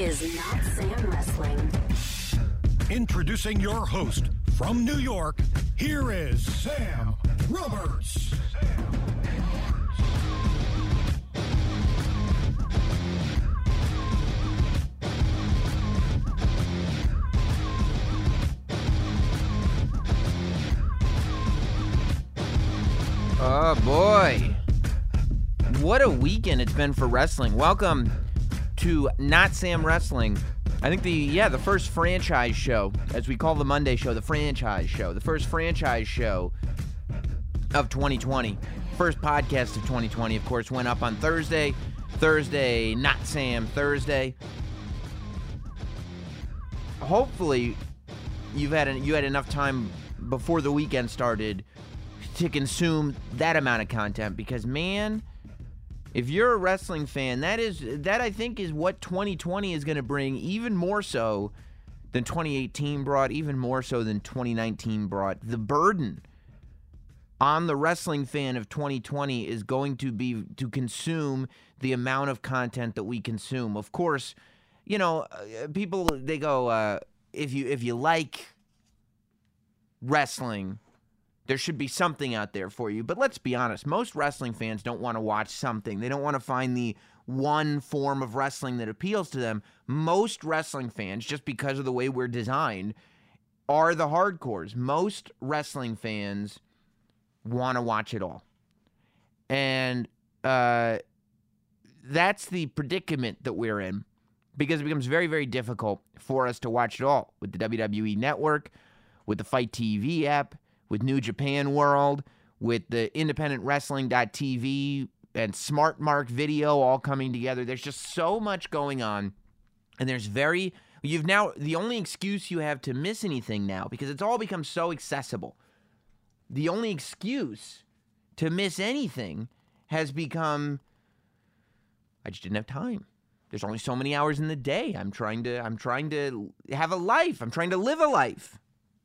is Not Sam Wrestling. Introducing your host from New York, here is Sam Roberts. Oh boy. What a weekend it's been for wrestling. Welcome to Not Sam Wrestling. I think the yeah, the first franchise show, as we call the Monday show, the franchise show. The first franchise show of 2020. First podcast of 2020, of course, went up on Thursday. Thursday, not Sam Thursday. Hopefully you've had you had enough time before the weekend started to consume that amount of content because man if you're a wrestling fan that is that i think is what 2020 is going to bring even more so than 2018 brought even more so than 2019 brought. The burden on the wrestling fan of 2020 is going to be to consume the amount of content that we consume. Of course you know uh, people they go uh, if you if you like wrestling there should be something out there for you. But let's be honest, most wrestling fans don't want to watch something. They don't want to find the one form of wrestling that appeals to them. Most wrestling fans, just because of the way we're designed, are the hardcores. Most wrestling fans want to watch it all. And uh, that's the predicament that we're in because it becomes very, very difficult for us to watch it all with the WWE network, with the Fight TV app with New Japan World, with the independent wrestling.tv and Smart Mark Video all coming together. There's just so much going on. And there's very, you've now, the only excuse you have to miss anything now, because it's all become so accessible, the only excuse to miss anything has become, I just didn't have time. There's only so many hours in the day. I'm trying to, I'm trying to have a life. I'm trying to live a life.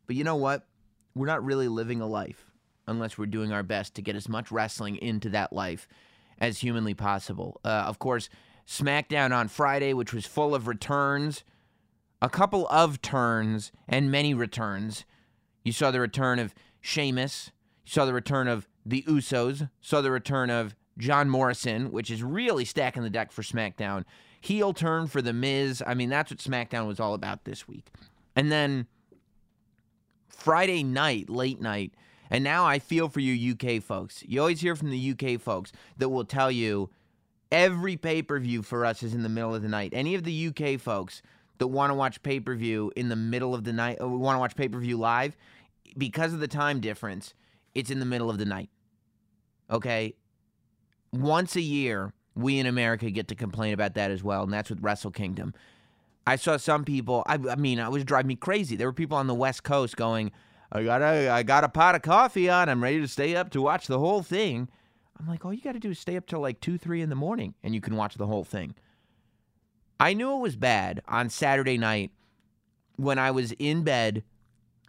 But you know what? We're not really living a life unless we're doing our best to get as much wrestling into that life as humanly possible. Uh, of course, SmackDown on Friday, which was full of returns, a couple of turns, and many returns. You saw the return of Sheamus, you saw the return of the Usos, saw the return of John Morrison, which is really stacking the deck for SmackDown. Heel turn for The Miz. I mean, that's what SmackDown was all about this week. And then Friday night, late night. And now I feel for you UK folks. You always hear from the UK folks that will tell you every pay per view for us is in the middle of the night. Any of the UK folks that want to watch pay per view in the middle of the night, uh, or want to watch pay per view live, because of the time difference, it's in the middle of the night. Okay? Once a year, we in America get to complain about that as well, and that's with Wrestle Kingdom. I saw some people. I, I mean, it was driving me crazy. There were people on the West Coast going, "I got a, I got a pot of coffee on. I'm ready to stay up to watch the whole thing." I'm like, all you got to do is stay up till like two, three in the morning, and you can watch the whole thing. I knew it was bad on Saturday night when I was in bed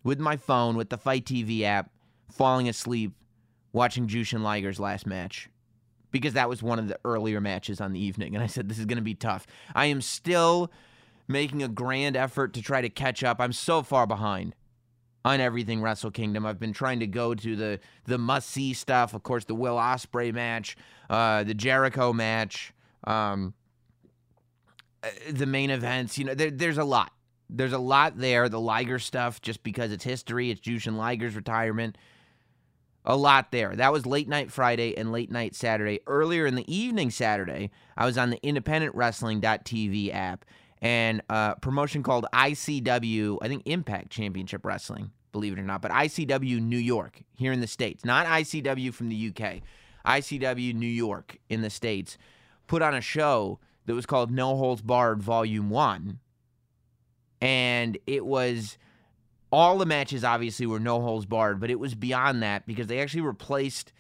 with my phone with the Fight TV app, falling asleep, watching Jushin Liger's last match because that was one of the earlier matches on the evening. And I said, this is going to be tough. I am still making a grand effort to try to catch up. I'm so far behind on everything Wrestle Kingdom. I've been trying to go to the the must see stuff. Of course, the Will Ospreay match, uh, the Jericho match, um, uh, the main events. You know, there, there's a lot. There's a lot there. The Liger stuff, just because it's history. It's Jushin Liger's retirement. A lot there. That was late night Friday and late night Saturday. Earlier in the evening Saturday, I was on the Independent Wrestling.tv app and a promotion called ICW, I think Impact Championship Wrestling, believe it or not, but ICW New York here in the States, not ICW from the UK, ICW New York in the States, put on a show that was called No Holds Barred Volume 1. And it was all the matches obviously were no holds barred, but it was beyond that because they actually replaced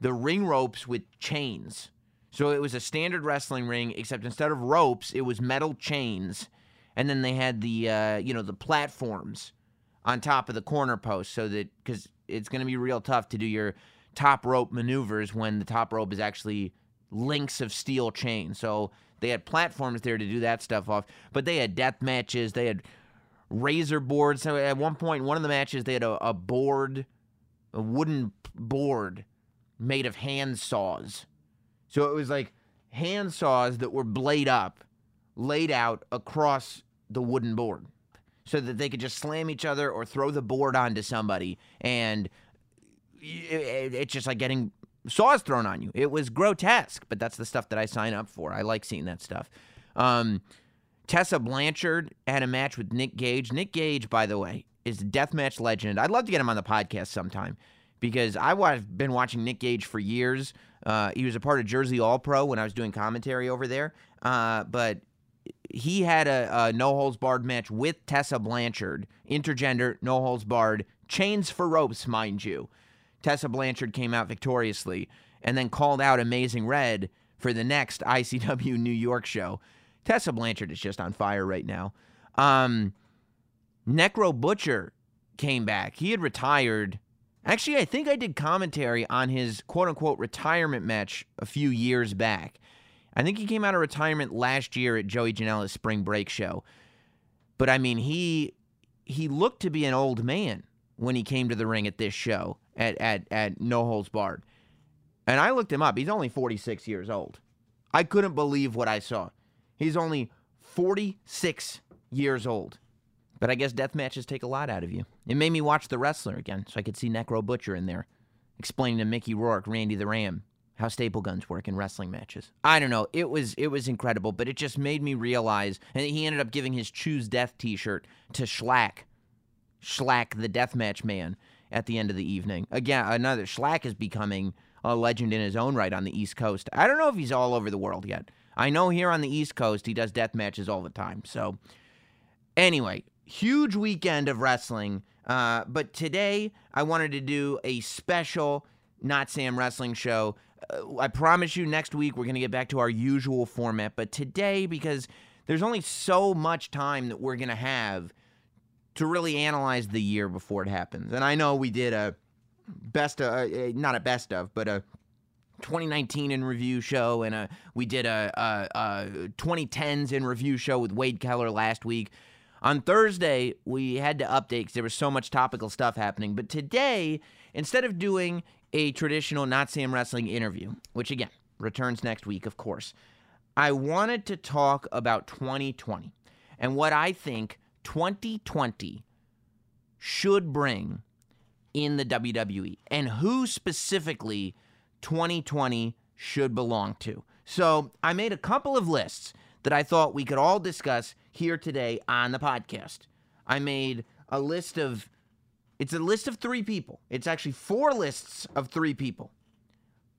the ring ropes with chains. So it was a standard wrestling ring, except instead of ropes, it was metal chains, and then they had the uh, you know the platforms on top of the corner post, so that because it's going to be real tough to do your top rope maneuvers when the top rope is actually links of steel chain. So They had platforms there to do that stuff off, but they had death matches. They had razor boards. So at one point, one of the matches, they had a, a board, a wooden board made of hand saws. So it was like hand saws that were blade up, laid out across the wooden board so that they could just slam each other or throw the board onto somebody. And it, it's just like getting saws thrown on you. It was grotesque, but that's the stuff that I sign up for. I like seeing that stuff. Um, Tessa Blanchard had a match with Nick Gage. Nick Gage, by the way, is a deathmatch legend. I'd love to get him on the podcast sometime because I've been watching Nick Gage for years. Uh, he was a part of Jersey All Pro when I was doing commentary over there. Uh, but he had a, a no holds barred match with Tessa Blanchard, intergender, no holds barred, chains for ropes, mind you. Tessa Blanchard came out victoriously and then called out Amazing Red for the next ICW New York show. Tessa Blanchard is just on fire right now. Um, Necro Butcher came back. He had retired. Actually, I think I did commentary on his quote unquote retirement match a few years back. I think he came out of retirement last year at Joey Janela's spring break show. But I mean, he he looked to be an old man when he came to the ring at this show at at at No Holds Barred. And I looked him up. He's only 46 years old. I couldn't believe what I saw. He's only 46 years old. But I guess death matches take a lot out of you. It made me watch The Wrestler again so I could see Necro Butcher in there explaining to Mickey Rourke, Randy the Ram, how staple guns work in wrestling matches. I don't know. It was it was incredible, but it just made me realize and he ended up giving his choose death t-shirt to Shlak. Shlak the deathmatch man at the end of the evening. Again, another Shlak is becoming a legend in his own right on the East Coast. I don't know if he's all over the world yet. I know here on the East Coast he does death matches all the time. So anyway, huge weekend of wrestling. Uh, but today I wanted to do a special Not Sam Wrestling show. Uh, I promise you next week we're going to get back to our usual format. But today, because there's only so much time that we're going to have to really analyze the year before it happens. And I know we did a best, of, uh, not a best of, but a 2019 in review show, and a, we did a, a, a 2010s in review show with Wade Keller last week. On Thursday, we had to update because there was so much topical stuff happening. But today, instead of doing a traditional Not Sam Wrestling interview, which again returns next week, of course, I wanted to talk about 2020 and what I think 2020 should bring in the WWE and who specifically 2020 should belong to. So I made a couple of lists that I thought we could all discuss here today on the podcast. I made a list of, it's a list of three people. It's actually four lists of three people.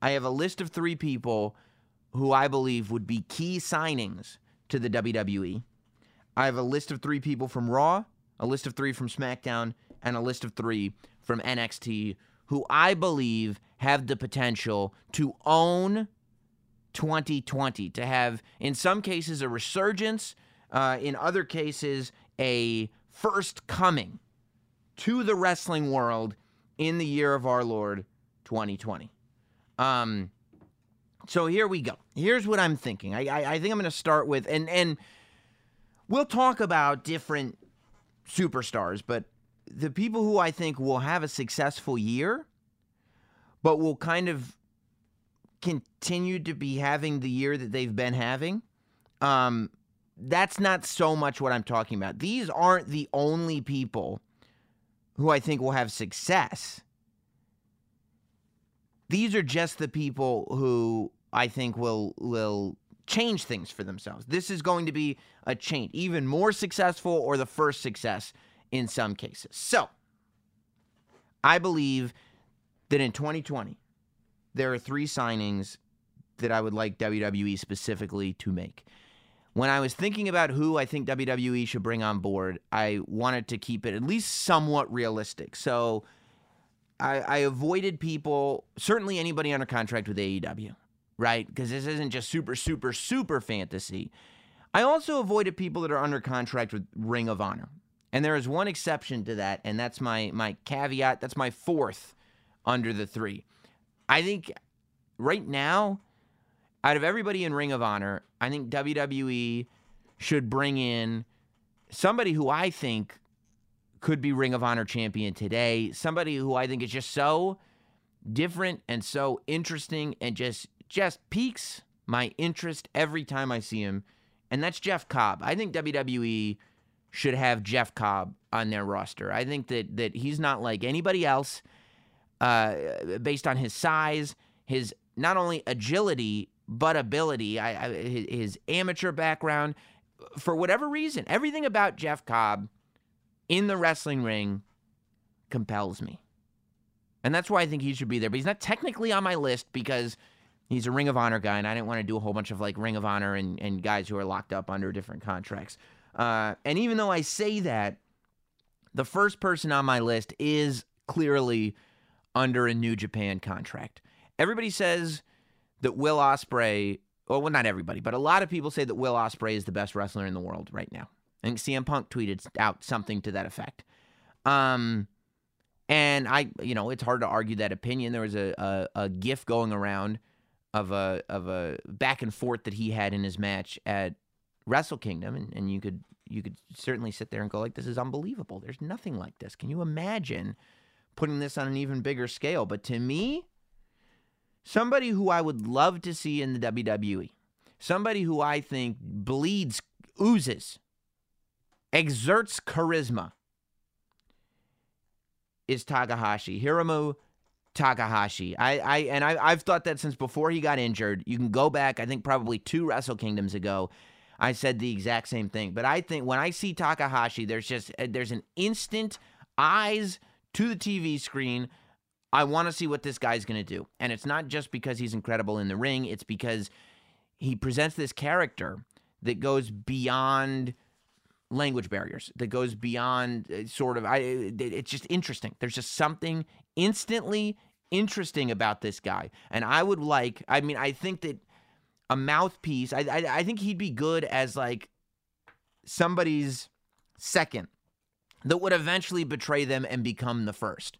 I have a list of three people who I believe would be key signings to the WWE. I have a list of three people from Raw, a list of three from SmackDown, and a list of three from NXT who I believe have the potential to own 2020, to have, in some cases, a resurgence, uh, in other cases, a first coming to the wrestling world in the year of our Lord 2020. Um, so here we go. Here's what I'm thinking. I, I, I think I'm going to start with, and and we'll talk about different superstars, but the people who I think will have a successful year, but will kind of continue to be having the year that they've been having. Um, that's not so much what I'm talking about. These aren't the only people who I think will have success. These are just the people who I think will will change things for themselves. This is going to be a change, even more successful or the first success in some cases. So, I believe that in 2020 there are three signings that I would like WWE specifically to make. When I was thinking about who I think WWE should bring on board, I wanted to keep it at least somewhat realistic. So I, I avoided people, certainly anybody under contract with AEW, right? Because this isn't just super, super, super fantasy. I also avoided people that are under contract with Ring of Honor. And there is one exception to that, and that's my my caveat. That's my fourth under the three. I think right now, out of everybody in Ring of Honor, I think WWE should bring in somebody who I think could be Ring of Honor champion today, somebody who I think is just so different and so interesting and just just piques my interest every time I see him, and that's Jeff Cobb. I think WWE should have Jeff Cobb on their roster. I think that that he's not like anybody else uh, based on his size, his not only agility but ability, I, I, his, amateur background. For whatever reason, everything about Jeff Cobb in the wrestling ring compels me. And that's why I think he should be there. But he's not technically on my list because he's a Ring of Honor guy, and I didn't want to do a whole bunch of like Ring of Honor and, and guys who are locked up under different contracts. Uh, and even though I say that, the first person on my list is clearly under a New Japan contract. Everybody says that Will Ospreay, well, not everybody, but a lot of people say that Will Ospreay is the best wrestler in the world right now. I think CM Punk tweeted out something to that effect. Um, and I, you know, it's hard to argue that opinion. There was a, a, a gif going around of a of a back and forth that he had in his match at Wrestle Kingdom, and, and you could you could certainly sit there and go like, this is unbelievable. There's nothing like this. Can you imagine putting this on an even bigger scale? But to me, somebody who I would love to see in the WWE, somebody who I think bleeds, oozes, exerts charisma, is Takahashi. Hiromu Takahashi. I, I and I, I've thought that since before he got injured. You can go back, I think probably two Wrestle Kingdoms ago. I said the exact same thing. But I think when I see Takahashi, there's just uh, there's an instant eyes to the TV screen. I want to see what this guy's going to do. And it's not just because he's incredible in the ring, it's because he presents this character that goes beyond language barriers that goes beyond uh, sort of I it's just interesting. There's just something instantly interesting about this guy. And I would like I mean I think that a mouthpiece I I, I think he'd be good as like somebody's second that would eventually betray them and become the first.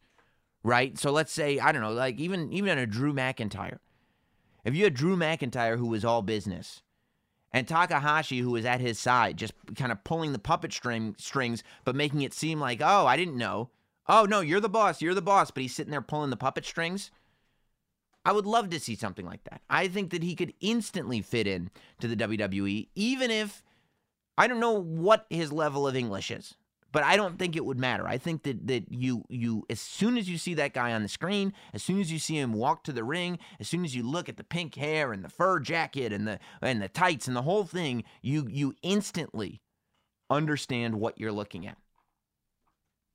Right? So let's say I don't know like even even a Drew McIntyre. If you had Drew McIntyre who was all business and Takahashi, who was at his side, just kind of pulling the puppet string strings, but making it seem like, oh, I didn't know. Oh no, you're the boss. You're the boss. But he's sitting there pulling the puppet strings. I would love to see something like that. I think that he could instantly fit in to the WWE, even if I don't know what his level of English is but I don't think it would matter. I think that that you you as soon as you see that guy on the screen, as soon as you see him walk to the ring, as soon as you look at the pink hair and the fur jacket and the and the tights and the whole thing, you you instantly understand what you're looking at.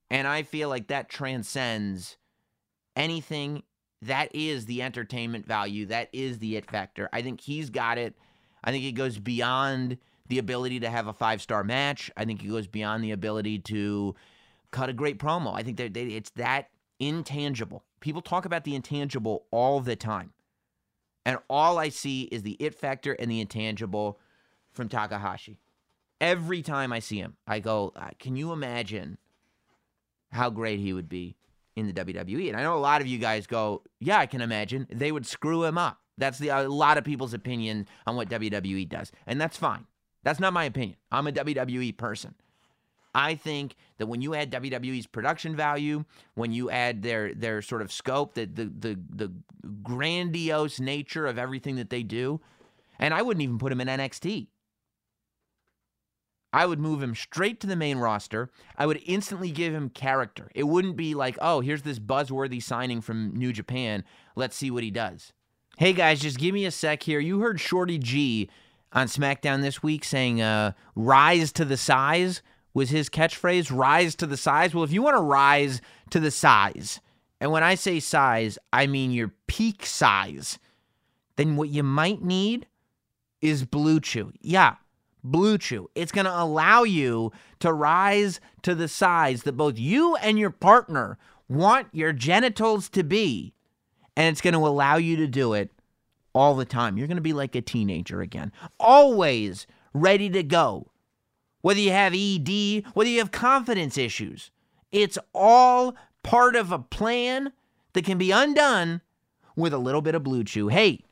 And I feel like that transcends anything that is the entertainment value, that is the it factor. I think he's got it. I think it goes beyond the ability to have a five star match. I think he goes beyond the ability to cut a great promo. I think that it's that intangible. People talk about the intangible all the time. And all I see is the it factor and the intangible from Takahashi. Every time I see him, I go, uh, can you imagine how great he would be in the WWE? And I know a lot of you guys go, yeah, I can imagine. They would screw him up. That's the, a lot of people's opinion on what WWE does. And that's fine. That's not my opinion. I'm a WWE person. I think that when you add WWE's production value, when you add their their sort of scope, the the the, the grandiose nature of everything that they do, and I wouldn't even put him in NXT. I would move him straight to the main roster. I would instantly give him character. It wouldn't be like, oh, here's this buzzworthy signing from New Japan. Let's see what he does. Hey guys, just give me a sec here. You heard Shorty G on SmackDown this week saying uh, rise to the size was his catchphrase. Rise to the size. Well, if you want to rise to the size, and when I say size, I mean your peak size, then what you might need is Blue Chew. Yeah, Blue Chew. It's going to allow you to rise to the size that both you and your partner want your genitals to be. And it's going to allow you to do it all the time. You're going to be like a teenager again, always ready to go. Whether you have ED, whether you have confidence issues, it's all part of a plan that can be undone with a little bit of Blue Chew. Hey,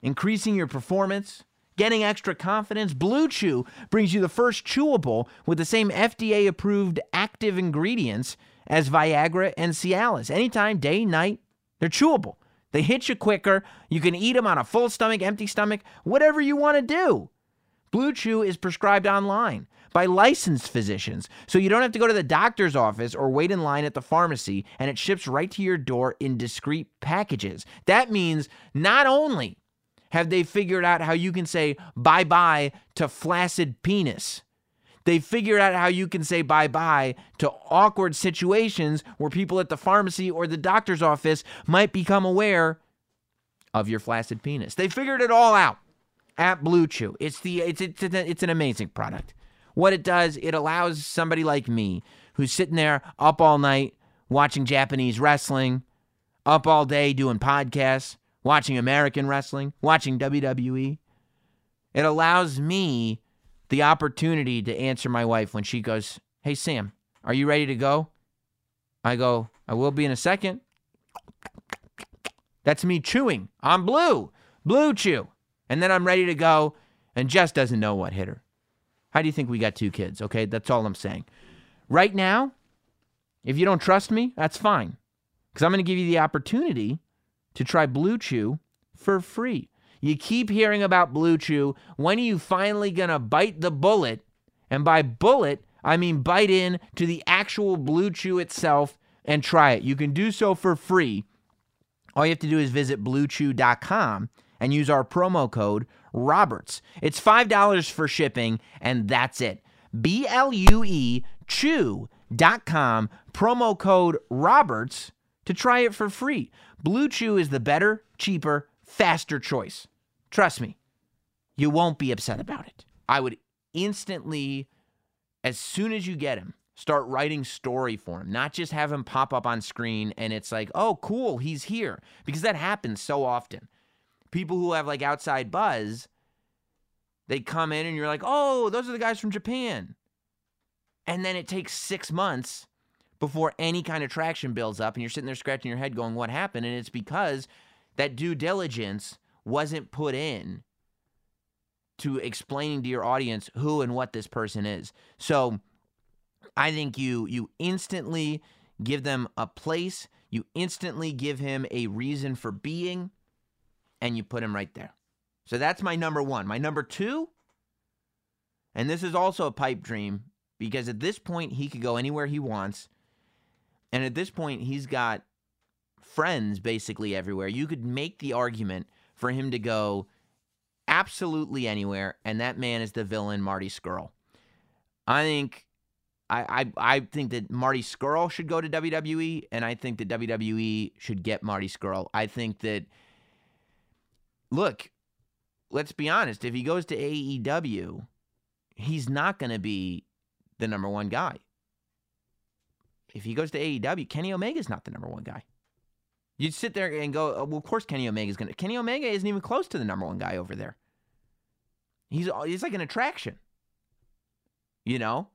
increasing your performance, getting extra confidence. Blue Chew brings you the first chewable with the same FDA approved active ingredients as Viagra and Cialis. Anytime, day, night, they're chewable. They hit you quicker. You can eat them on a full stomach, empty stomach, whatever you want to do. Blue Chew is prescribed online by licensed physicians, so you don't have to go to the doctor's office or wait in line at the pharmacy, and it ships right to your door in discreet packages. That means not only have they figured out how you can say bye bye to flaccid penis, they figured out how you can say bye bye to awkward situations where people at the pharmacy or the doctor's office might become aware of your flaccid penis. They figured it all out at Blue Chew. It's the it's it's it's an amazing product. What it does, it allows somebody like me who's sitting there up all night watching Japanese wrestling, up all day doing podcasts, watching American wrestling, watching WWE. It allows me the opportunity to answer my wife when she goes, Hey, Sam, are you ready to go? I go, I will be in a second. That's me chewing. I'm blue, blue chew. And then I'm ready to go, and Jess doesn't know what hit her. How do you think we got two kids? Okay, that's all I'm saying. Right now, if you don't trust me, that's fine. Because I'm going to give you the opportunity to try Blue Chew for free. You keep hearing about Blue Chew. When are you finally going to bite the bullet? And by bullet, I mean bite in to the actual Blue Chew itself and try it. You can do so for free. All you have to do is visit bluechew.com and use our promo code Roberts. It's $5 for shipping, and that's it. B L U E chew.com, promo code Roberts to try it for free. Blue Chew is the better, cheaper, faster choice. Trust me, you won't be upset about it. I would instantly, as soon as you get him, start writing story for him, not just have him pop up on screen and it's like, oh, cool, he's here. Because that happens so often. People who have like outside buzz, they come in and you're like, oh, those are the guys from Japan. And then it takes six months before any kind of traction builds up and you're sitting there scratching your head going, what happened? And it's because that due diligence wasn't put in to explaining to your audience who and what this person is. So I think you you instantly give them a place, you instantly give him a reason for being and you put him right there. So that's my number 1. My number 2 and this is also a pipe dream because at this point he could go anywhere he wants. And at this point he's got friends basically everywhere. You could make the argument for him to go absolutely anywhere, and that man is the villain, Marty Scurll. I think I, I I think that Marty Scurll should go to WWE, and I think that WWE should get Marty Scurll. I think that look, let's be honest, if he goes to AEW, he's not gonna be the number one guy. If he goes to AEW, Kenny Omega's not the number one guy. You'd sit there and go, oh, well, of course Kenny Omega is going to. Kenny Omega isn't even close to the number one guy over there. He's he's like an attraction. You know,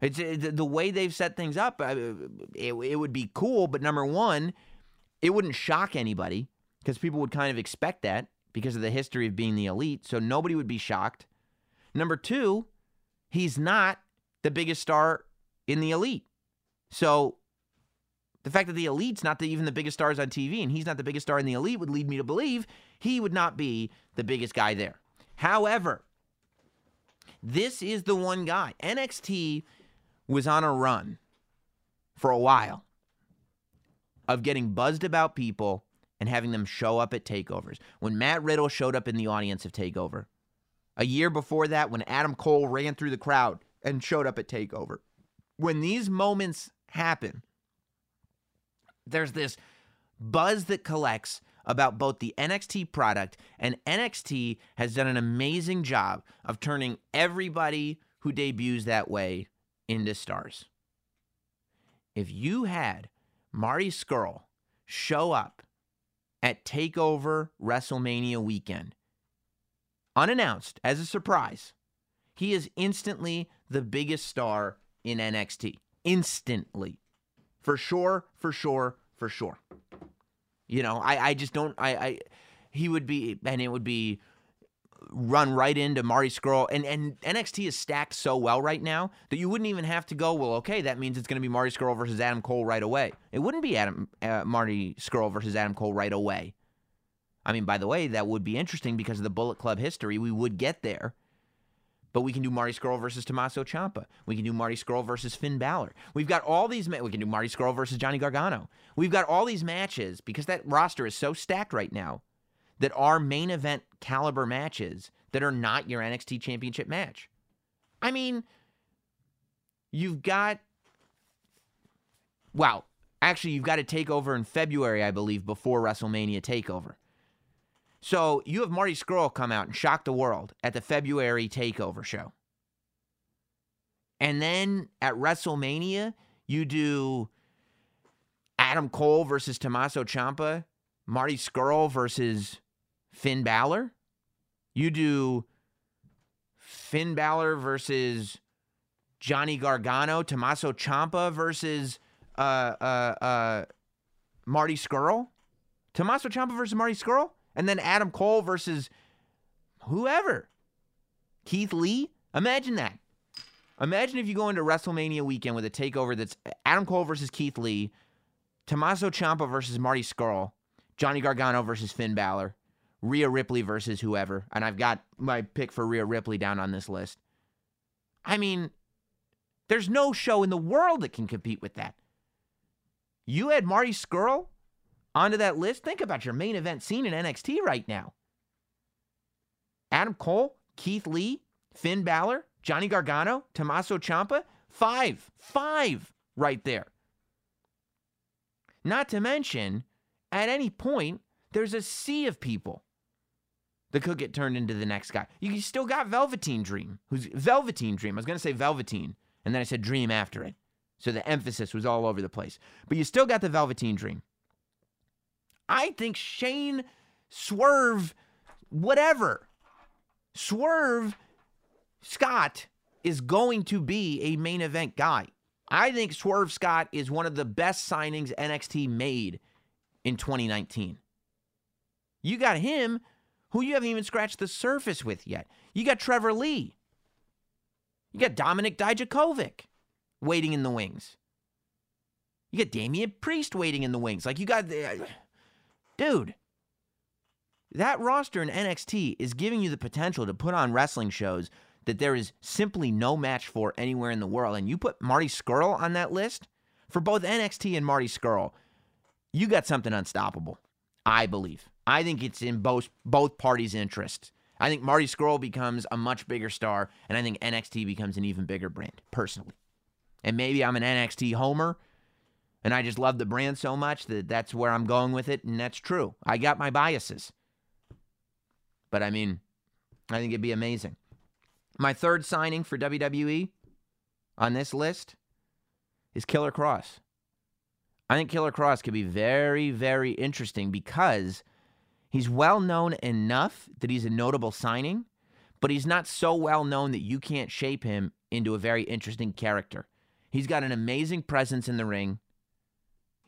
it's it, the way they've set things up. It, it would be cool, but number one, it wouldn't shock anybody because people would kind of expect that because of the history of being the elite. So nobody would be shocked. Number two, he's not the biggest star in the elite. So the fact that the elite's not the, even the biggest stars on TV and he's not the biggest star in the elite would lead me to believe he would not be the biggest guy there. However, this is the one guy. NXT was on a run for a while of getting buzzed about people and having them show up at takeovers. When Matt Riddle showed up in the audience of Takeover, a year before that, when Adam Cole ran through the crowd and showed up at Takeover, when these moments happen, there's this buzz that collects about both the NXT product and NXT has done an amazing job of turning everybody who debuts that way into stars. If you had Marty Scurll show up at TakeOver WrestleMania weekend, unannounced as a surprise, he is instantly the biggest star in NXT. Instantly. For sure, for sure, for sure. You know, I, I just don't I, I he would be, and it would be run right into Marty Scurll. And, and NXT is stacked so well right now that you wouldn't even have to go, well, okay, that means it's going to be Marty Scurll versus Adam Cole right away. It wouldn't be Adam uh, Marty Scurll versus Adam Cole right away. I mean, by the way, that would be interesting because of the Bullet Club history. We would get there. But we can do Marty Scurll versus Tommaso Ciampa. We can do Marty Scurll versus Finn Balor. We've got all these. Ma- we can do Marty Scurll versus Johnny Gargano. We've got all these matches because that roster is so stacked right now that are main event caliber matches that are not your NXT Championship match. I mean, you've got. Wow, actually, you've got a takeover in February, I believe, before WrestleMania Takeover. So you have Marty Scurll come out and shock the world at the February Takeover show. And then at WrestleMania, you do Adam Cole versus Tommaso Ciampa, Marty Scurll versus Finn Balor. You do Finn Balor versus Johnny Gargano, Tommaso Ciampa versus uh, uh, uh, Marty Scurll. Tommaso Ciampa versus Marty Scurll, and then Adam Cole versus whoever. Keith Lee. Imagine that. Imagine if you go into WrestleMania weekend with a takeover that's Adam Cole versus Keith Lee, Tommaso Ciampa versus Marty Scurll, Johnny Gargano versus Finn Balor, Rhea Ripley versus whoever, and I've got my pick for Rhea Ripley down on this list. I mean, there's no show in the world that can compete with that. You had Marty Scurll onto that list. Think about your main event scene in NXT right now. Adam Cole, Keith Lee, Finn Balor, Johnny Gargano, Tommaso Ciampa, five, five right there. Not to mention, at any point, there's a sea of people that could get turned into the next guy. You still got Velveteen Dream, who's Velveteen Dream. I was going to say Velveteen, and then I said Dream after it. So the emphasis was all over the place. But you still got the Velveteen Dream. I think Shane Swerve, whatever, Swerve Scott is going to be a main event guy. I think Swerve Scott is one of the best signings NXT made in 2019. You got him, who you haven't even scratched the surface with yet. You got Trevor Lee. You got Dominik Dijakovic waiting in the wings. You got Damian Priest waiting in the wings. Like you got the dude. That roster in NXT is giving you the potential to put on wrestling shows that there is simply no match for anywhere in the world. And you put Marty Scurll on that list for both NXT and Marty Scurll, you got something unstoppable. I believe. I think it's in both both parties' interests. I think Marty Scurll becomes a much bigger star, and I think NXT becomes an even bigger brand, personally. And maybe I'm an NXT homer, and I just love the brand so much that that's where I'm going with it, and that's true. I got my biases. But I mean, I think it'd be amazing. My third signing for WWE on this list is Killer Kross. I think Killer Kross could be very, very interesting because he's well known enough that he's a notable signing, but he's not so well known that you can't shape him into a very interesting character. He's got an amazing presence in the ring.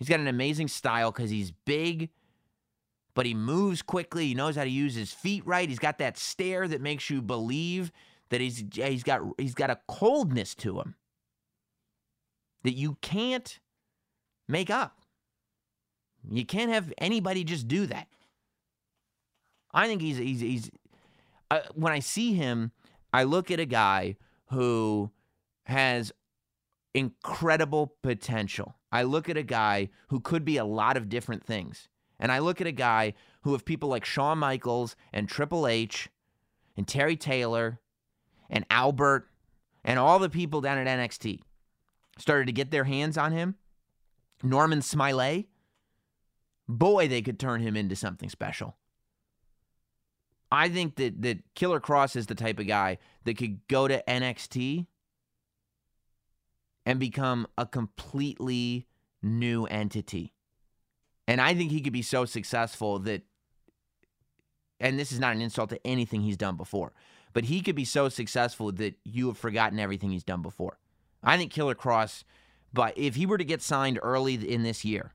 He's got an amazing style because he's big, but he moves quickly. He knows how to use his feet right. He's got that stare that makes you believe that he's he's got he's got a coldness to him that you can't make up. You can't have anybody just do that. I think he's he's he's uh, when I see him, I look at a guy who has incredible potential. I look at a guy who could be a lot of different things. And I look at a guy who, if people like Shawn Michaels and Triple H and Terry Taylor and Albert and all the people down at NXT started to get their hands on him, Norman Smiley, boy, they could turn him into something special. I think that that Killer Kross is the type of guy that could go to NXT and become a completely new entity. And I think he could be so successful that and this is not an insult to anything he's done before, but he could be so successful that you have forgotten everything he's done before. I think Killer Kross, but if he were to get signed early in this year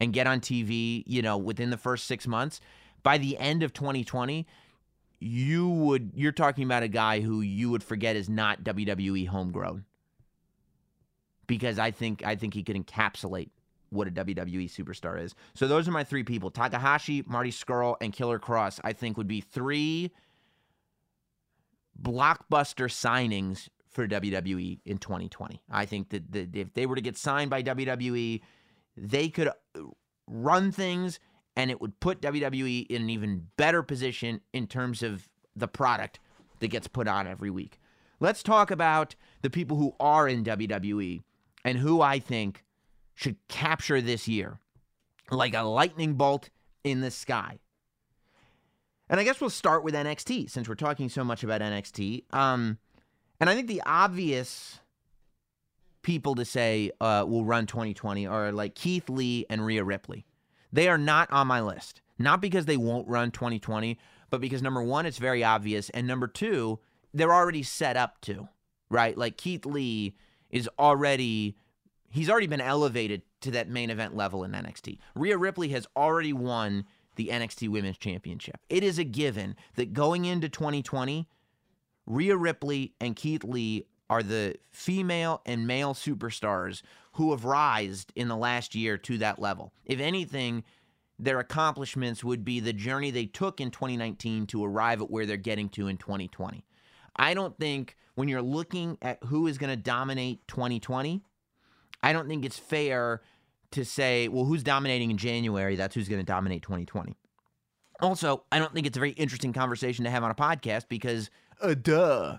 and get on TV, you know, within the first six months, by the end of 2020, you would you're talking about a guy who you would forget is not WWE homegrown. Because I think I think he could encapsulate what a WWE superstar is. So those are my three people: Takahashi, Marty Scurll, and Killer Kross. I think would be three blockbuster signings for WWE in 2020. I think that, that if they were to get signed by WWE, they could uh, run things and it would put WWE in an even better position in terms of the product that gets put on every week. Let's talk about the people who are in WWE and who I think should capture this year like a lightning bolt in the sky. And I guess we'll start with NXT since we're talking so much about NXT. Um, and I think the obvious people to say uh, will run 2020 are like Keith Lee and Rhea Ripley. They are not on my list. Not because they won't run 2020, but because number one, it's very obvious. And number two, they're already set up to, right? Like Keith Lee is already, he's already been elevated to that main event level in NXT. Rhea Ripley has already won the NXT Women's Championship. It is a given that going into 2020, Rhea Ripley and Keith Lee are the female and male superstars who have risen in the last year to that level. If anything, their accomplishments would be the journey they took in 2019 to arrive at where they're getting to in 2020. I don't think when you're looking at who is going to dominate 2020, I don't think it's fair to say, well, who's dominating in January? That's who's going to dominate 2020. Also, I don't think it's a very interesting conversation to have on a podcast because, uh, duh.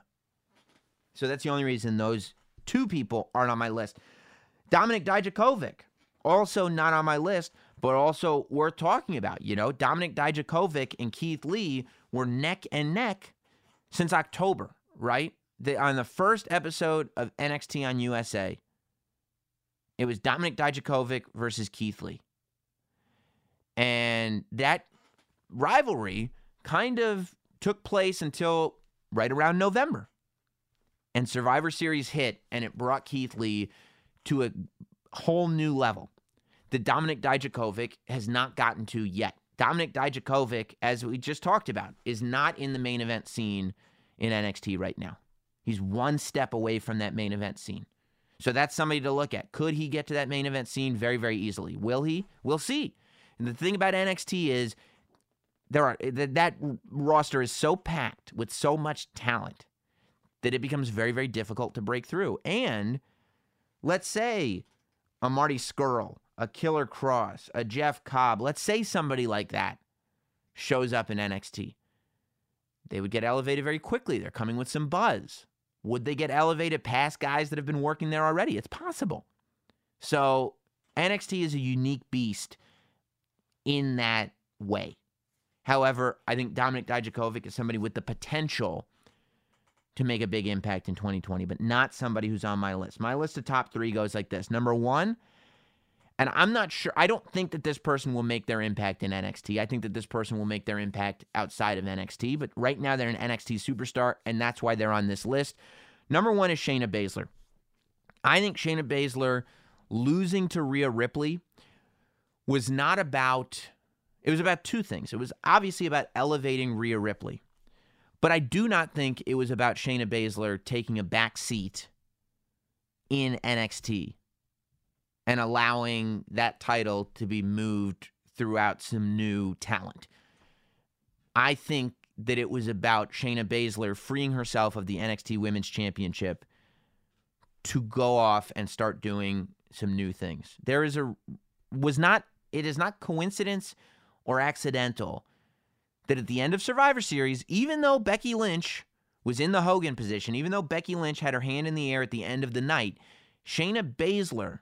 So that's the only reason those two people aren't on my list. Dominik Dijakovic, also not on my list, but also worth talking about. You know, Dominik Dijakovic and Keith Lee were neck and neck since October, right? The, on the first episode of NXT on USA, it was Dominik Dijakovic versus Keith Lee. And that rivalry kind of took place until right around November. And Survivor Series hit, and it brought Keith Lee to a whole new level that Dominik Dijakovic has not gotten to yet. Dominik Dijakovic, as we just talked about, is not in the main event scene in NXT right now. He's one step away from that main event scene. So that's somebody to look at. Could he get to that main event scene very, very easily? Will he? We'll see. And the thing about NXT is there are that, roster is so packed with so much talent that it becomes very, very difficult to break through. And let's say a Marty Scurll, a Killer Kross, a Jeff Cobb, let's say somebody like that shows up in NXT. They would get elevated very quickly. They're coming with some buzz. Would they get elevated past guys that have been working there already? It's possible. So NXT is a unique beast in that way. However, I think Dominik Dijakovic is somebody with the potential to make a big impact in 2020, but not somebody who's on my list. My list of top three goes like this. Number one, and I'm not sure, I don't think that this person will make their impact in NXT. I think that this person will make their impact outside of NXT, but right now they're an NXT superstar, and that's why they're on this list. Number one is Shayna Baszler. I think Shayna Baszler losing to Rhea Ripley was not about, it was about two things. It was obviously about elevating Rhea Ripley. But I do not think it was about Shayna Baszler taking a back seat in NXT and allowing that title to be moved throughout some new talent. I think that it was about Shayna Baszler freeing herself of the NXT Women's Championship to go off and start doing some new things. There is a was not it is not coincidence or accidental that at the end of Survivor Series, even though Becky Lynch was in the Hogan position, even though Becky Lynch had her hand in the air at the end of the night, Shayna Baszler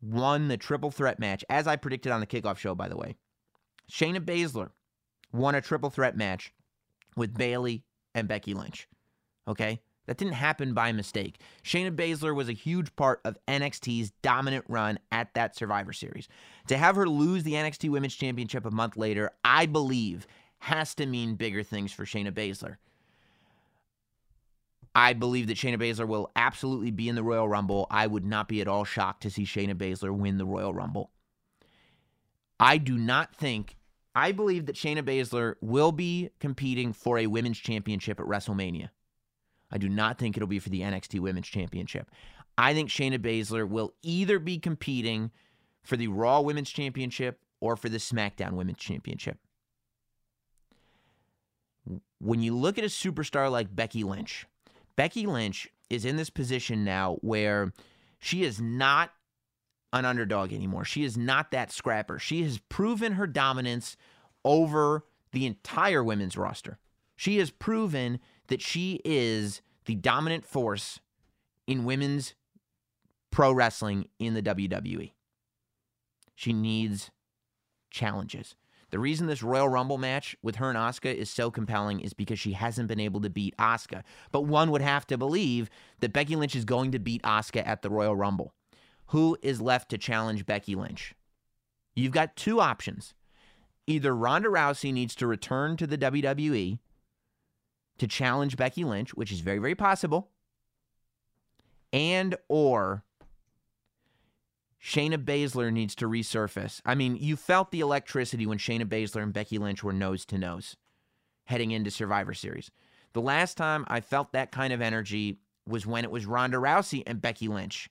won the triple threat match, as I predicted on the kickoff show, by the way. Shayna Baszler won a triple threat match with Bayley and Becky Lynch. Okay? That didn't happen by mistake. Shayna Baszler was a huge part of NXT's dominant run at that Survivor Series. To have her lose the NXT Women's Championship a month later, I believe, has to mean bigger things for Shayna Baszler. I believe that Shayna Baszler will absolutely be in the Royal Rumble. I would not be at all shocked to see Shayna Baszler win the Royal Rumble. I do not think I believe that Shayna Baszler will be competing for a women's championship at WrestleMania. I do not think it'll be for the NXT Women's Championship. I think Shayna Baszler will either be competing for the Raw Women's Championship or for the SmackDown Women's Championship. When you look at a superstar like Becky Lynch, Becky Lynch is in this position now where she is not an underdog anymore. She is not that scrapper. She has proven her dominance over the entire women's roster. She has proven that she is the dominant force in women's pro wrestling in the WWE. She needs challenges. The reason this Royal Rumble match with her and Asuka is so compelling is because she hasn't been able to beat Asuka. But one would have to believe that Becky Lynch is going to beat Asuka at the Royal Rumble. Who is left to challenge Becky Lynch? You've got two options. Either Ronda Rousey needs to return to the WWE to challenge Becky Lynch, which is very very possible, and or Shayna Baszler needs to resurface. I mean, you felt the electricity when Shayna Baszler and Becky Lynch were nose to nose heading into Survivor Series. The last time I felt that kind of energy was when it was Ronda Rousey and Becky Lynch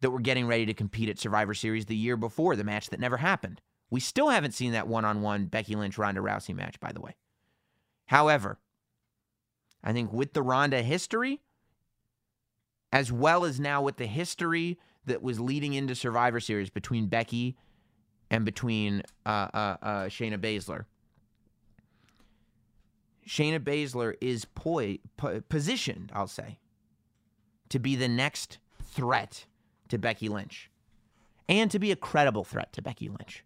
that were getting ready to compete at Survivor Series the year before, the match that never happened. We still haven't seen that one on one Becky Lynch Ronda Rousey match, by the way. However, I think with the Ronda history, as well as now with the history that was leading into Survivor Series between Becky and between uh, uh, uh, Shayna Baszler. Shayna Baszler is poi- po- positioned, I'll say, to be the next threat to Becky Lynch and to be a credible threat to Becky Lynch.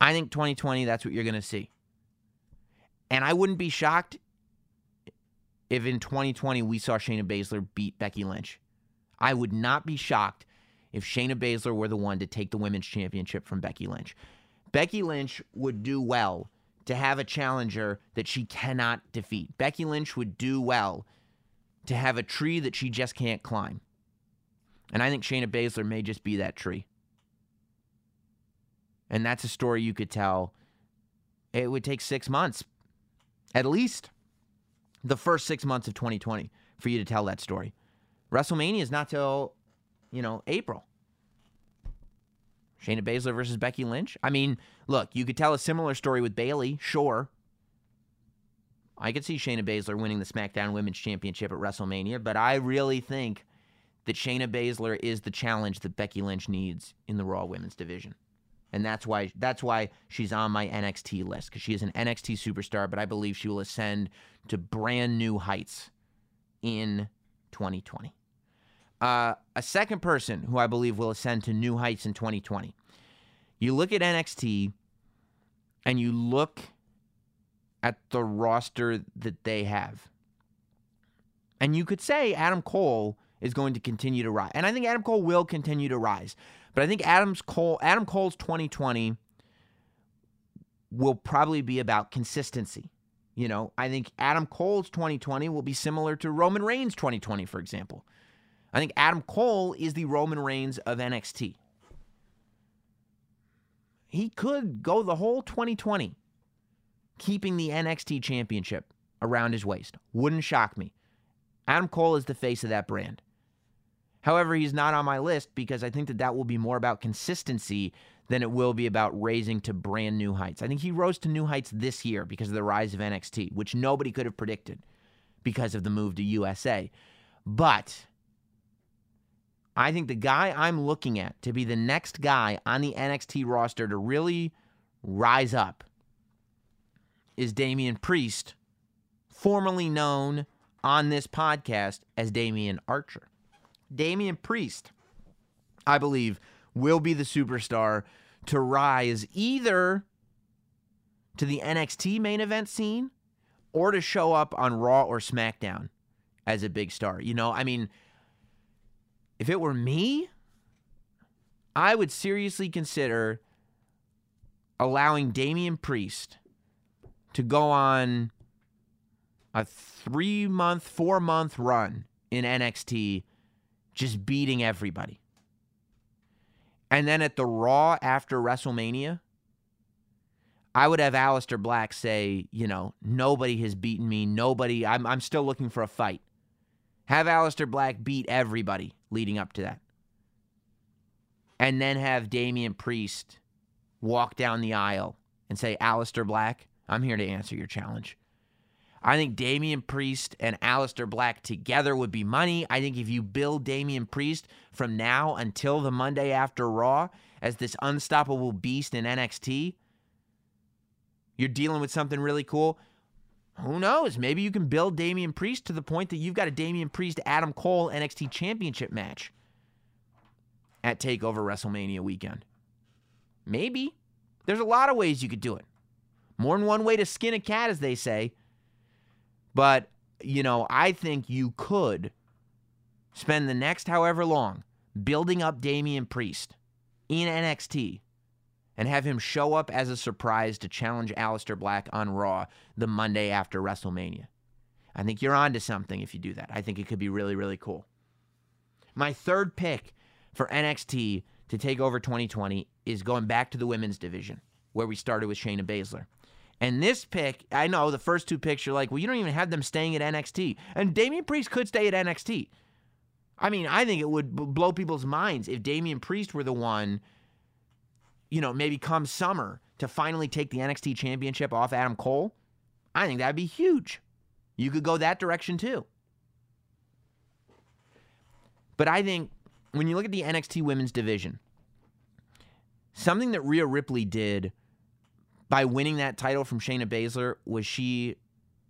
I think 2020, that's what you're going to see. And I wouldn't be shocked if in 2020 we saw Shayna Baszler beat Becky Lynch. I would not be shocked if Shayna Baszler were the one to take the women's championship from Becky Lynch. Becky Lynch would do well to have a challenger that she cannot defeat. Becky Lynch would do well to have a tree that she just can't climb. And I think Shayna Baszler may just be that tree. And that's a story you could tell. It would take six months, at least the first six months of 2020, for you to tell that story. WrestleMania is not till, you know, April. Shayna Baszler versus Becky Lynch. I mean, look, you could tell a similar story with Bayley, sure. I could see Shayna Baszler winning the SmackDown Women's Championship at WrestleMania, but I really think that Shayna Baszler is the challenge that Becky Lynch needs in the Raw Women's division. And that's why that's why she's on my NXT list because she is an NXT superstar, but I believe she will ascend to brand new heights in 2020. Uh, a second person who I believe will ascend to new heights in 2020. You look at NXT and you look at the roster that they have. And you could say Adam Cole is going to continue to rise. And I think Adam Cole will continue to rise. But I think Adam's Cole Adam Cole's 2020 will probably be about consistency. You know, I think Adam Cole's 2020 will be similar to Roman Reigns' 2020, for example. I think Adam Cole is the Roman Reigns of NXT. He could go the whole 2020 keeping the NXT championship around his waist. Wouldn't shock me. Adam Cole is the face of that brand. However, he's not on my list because I think that that will be more about consistency than it will be about raising to brand new heights. I think he rose to new heights this year because of the rise of NXT, which nobody could have predicted because of the move to USA. But I think the guy I'm looking at to be the next guy on the NXT roster to really rise up is Damian Priest, formerly known on this podcast as Damian Archer. Damian Priest, I believe, will be the superstar to rise either to the NXT main event scene or to show up on Raw or SmackDown as a big star. You know, I mean, if it were me, I would seriously consider allowing Damian Priest to go on a three month, four month run in NXT, just beating everybody. And then at the Raw after WrestleMania, I would have Aleister Black say, you know, nobody has beaten me. Nobody, I'm, I'm still looking for a fight. Have Aleister Black beat everybody leading up to that. And then have Damian Priest walk down the aisle and say, Aleister Black, I'm here to answer your challenge. I think Damian Priest and Aleister Black together would be money. I think if you build Damian Priest from now until the Monday after Raw as this unstoppable beast in NXT, you're dealing with something really cool. Who knows? Maybe you can build Damian Priest to the point that you've got a Damian Priest Adam Cole NXT Championship match at TakeOver WrestleMania weekend. Maybe. There's a lot of ways you could do it. More than one way to skin a cat, as they say. But, you know, I think you could spend the next however long building up Damian Priest in NXT and have him show up as a surprise to challenge Aleister Black on Raw the Monday after WrestleMania. I think you're onto something if you do that. I think it could be really, really cool. My third pick for NXT to take over 2020 is going back to the women's division, where we started with Shayna Baszler. And this pick, I know the first two picks, you're like, well, you don't even have them staying at NXT. And Damian Priest could stay at NXT. I mean, I think it would blow people's minds if Damian Priest were the one, you know, maybe come summer to finally take the NXT championship off Adam Cole. I think that'd be huge. You could go that direction too. But I think when you look at the NXT women's division, something that Rhea Ripley did by winning that title from Shayna Baszler was she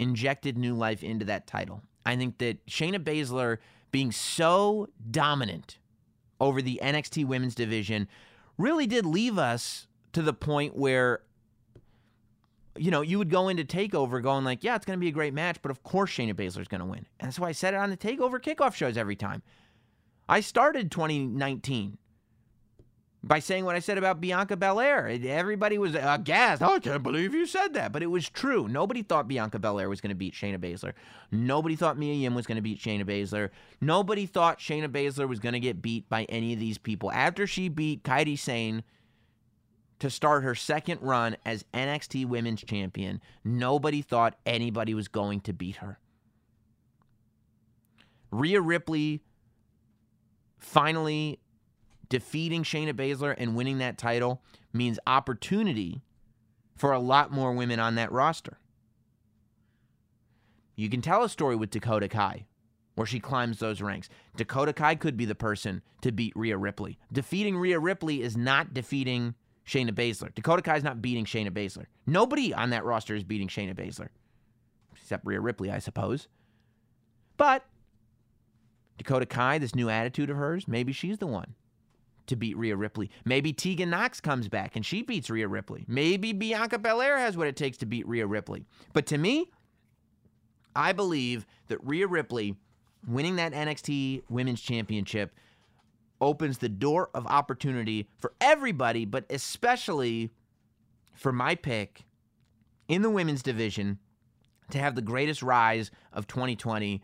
injected new life into that title. I think that Shayna Baszler being so dominant over the NXT women's division really did leave us to the point where you know, you would go into TakeOver going like, yeah, it's going to be a great match, but of course Shayna Baszler's going to win. And that's why I said it on the TakeOver kickoff shows every time. I started 2019 by saying what I said about Bianca Belair. Everybody was aghast. Oh, I can't believe you said that. But it was true. Nobody thought Bianca Belair was going to beat Shayna Baszler. Nobody thought Mia Yim was going to beat Shayna Baszler. Nobody thought Shayna Baszler was going to get beat by any of these people. After she beat Kairi Sane to start her second run as NXT Women's Champion, nobody thought anybody was going to beat her. Rhea Ripley finally defeating Shayna Baszler and winning that title means opportunity for a lot more women on that roster. You can tell a story with Dakota Kai where she climbs those ranks. Dakota Kai could be the person to beat Rhea Ripley. Defeating Rhea Ripley is not defeating Shayna Baszler. Dakota Kai is not beating Shayna Baszler. Nobody on that roster is beating Shayna Baszler. Except Rhea Ripley, I suppose. But Dakota Kai, this new attitude of hers, maybe she's the one to beat Rhea Ripley. Maybe Tegan Nox comes back and she beats Rhea Ripley. Maybe Bianca Belair has what it takes to beat Rhea Ripley. But to me, I believe that Rhea Ripley winning that NXT Women's Championship opens the door of opportunity for everybody, but especially for my pick in the women's division to have the greatest rise of 2020,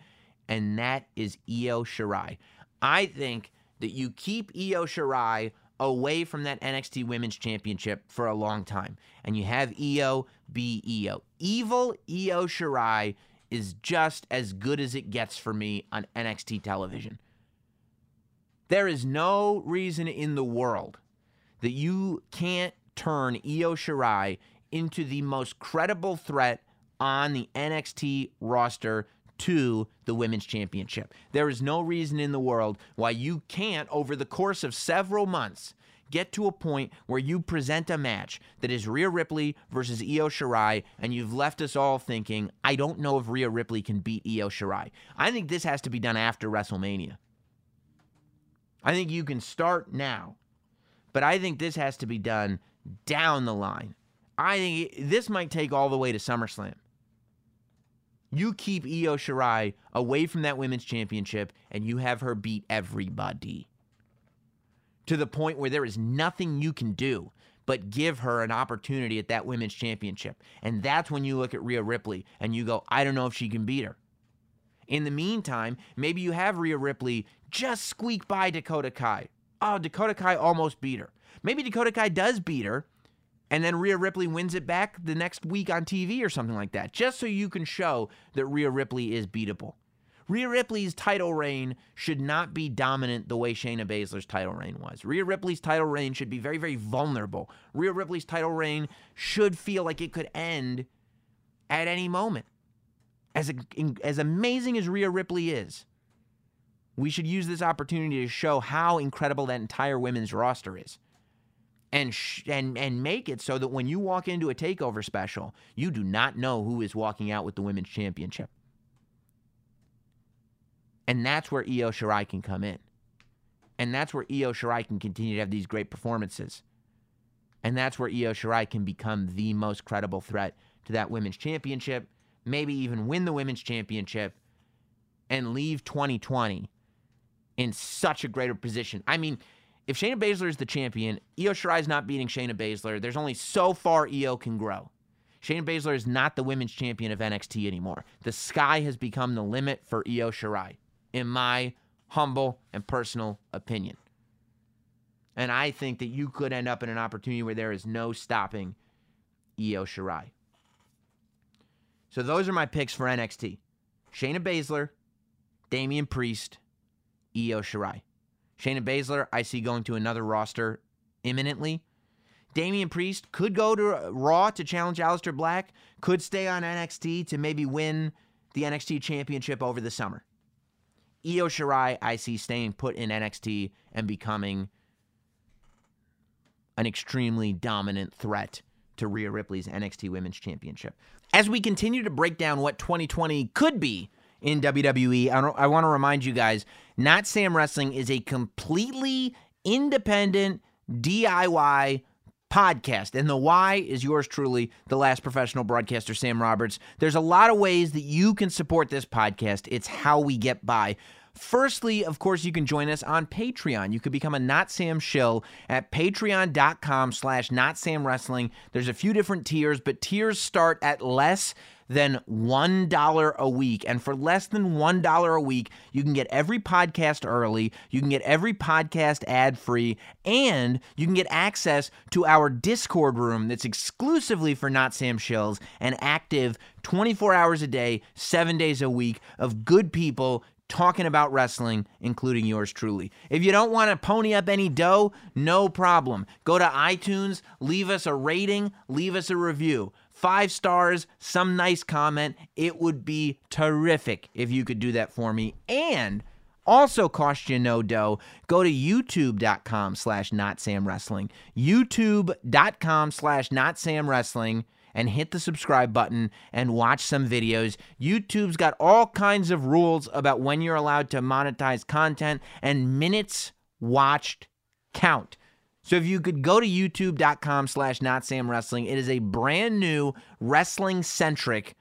and that is Io Shirai. I think that you keep Io Shirai away from that NXT Women's Championship for a long time, and you have Io be Io. Evil Io Shirai is just as good as it gets for me on NXT television. There is no reason in the world that you can't turn Io Shirai into the most credible threat on the NXT roster to the women's championship. There is no reason in the world why you can't, over the course of several months, get to a point where you present a match that is Rhea Ripley versus Io Shirai, and you've left us all thinking, I don't know if Rhea Ripley can beat Io Shirai. I think this has to be done after WrestleMania. I think you can start now, but I think this has to be done down the line. I think this might take all the way to SummerSlam. You keep Io Shirai away from that women's championship and you have her beat everybody to the point where there is nothing you can do but give her an opportunity at that women's championship. And that's when you look at Rhea Ripley and you go, I don't know if she can beat her. In the meantime, maybe you have Rhea Ripley just squeak by Dakota Kai. Oh, Dakota Kai almost beat her. Maybe Dakota Kai does beat her, and then Rhea Ripley wins it back the next week on TV or something like that, just so you can show that Rhea Ripley is beatable. Rhea Ripley's title reign should not be dominant the way Shayna Baszler's title reign was. Rhea Ripley's title reign should be very, very vulnerable. Rhea Ripley's title reign should feel like it could end at any moment. As, a, as amazing as Rhea Ripley is, we should use this opportunity to show how incredible that entire women's roster is. And, sh- and and make it so that when you walk into a takeover special, you do not know who is walking out with the women's championship. And that's where Io Shirai can come in. And that's where Io Shirai can continue to have these great performances. And that's where Io Shirai can become the most credible threat to that women's championship, maybe even win the women's championship and leave 2020 in such a greater position. I mean, if Shayna Baszler is the champion, Io Shirai is not beating Shayna Baszler. There's only so far Io can grow. Shayna Baszler is not the women's champion of NXT anymore. The sky has become the limit for Io Shirai in my humble and personal opinion. And I think that you could end up in an opportunity where there is no stopping Io Shirai. So those are my picks for NXT. Shayna Baszler, Damian Priest, Io Shirai. Shayna Baszler, I see going to another roster imminently. Damian Priest could go to uh, Raw to challenge Aleister Black, could stay on NXT to maybe win the NXT championship over the summer. Io Shirai, I see staying put in NXT and becoming an extremely dominant threat to Rhea Ripley's NXT Women's Championship. As we continue to break down what 2020 could be in WWE, I, I want to remind you guys Not Sam Wrestling is a completely independent DIY podcast. And the why is yours truly, the last professional broadcaster, Sam Roberts. There's a lot of ways that you can support this podcast. It's how we get by. Firstly, of course, you can join us on Patreon. You could become a Not Sam shill at patreon.com slash Not Sam Wrestling. There's a few different tiers, but tiers start at less than $1 a week. And for less than $1 a week, you can get every podcast early, you can get every podcast ad free, and you can get access to our Discord room that's exclusively for Not Sam Shills and active 24 hours a day, seven days a week of good people talking about wrestling, including yours truly. If you don't want to pony up any dough, no problem. Go to iTunes, leave us a rating, leave us a review. Five stars, some nice comment. It would be terrific if you could do that for me. And also cost you no dough. Go to youtube.com slash notsamwrestling. youtube.com slash notsamwrestling. Wrestling and hit the subscribe button and watch some videos. YouTube's got all kinds of rules about when you're allowed to monetize content, and minutes watched count. So if you could go to youtube.com slash notsamwrestling, it is a brand new wrestling centric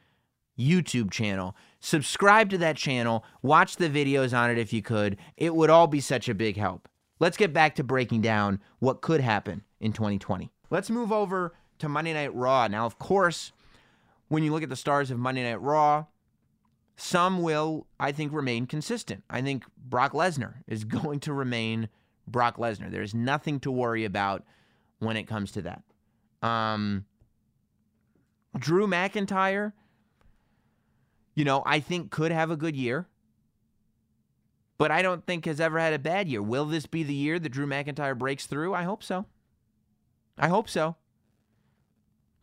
YouTube channel. Subscribe to that channel, watch the videos on it if you could. It would all be such a big help. Let's get back to breaking down what could happen in 2020. Let's move over to Monday Night Raw. Now, of course, when you look at the stars of Monday Night Raw, some will, I think, remain consistent. I think Brock Lesnar is going to remain Brock Lesnar. There's nothing to worry about when it comes to that. Um, Drew McIntyre, you know, I think could have a good year, but I don't think has ever had a bad year. Will this be the year that Drew McIntyre breaks through? I hope so. I hope so.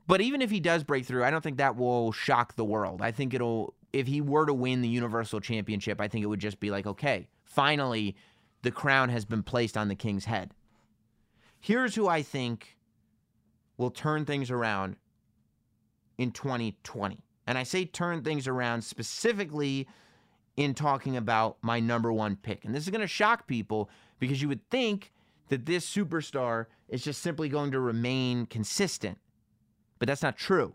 But even if he does break through, I don't think that will shock the world. I think it'll, if he were to win the Universal Championship, I think it would just be like, okay, finally, the crown has been placed on the king's head. Here's who I think will turn things around in 2020. And I say turn things around specifically in talking about my number one pick. And this is going to shock people because you would think that this superstar is just simply going to remain consistent. But that's not true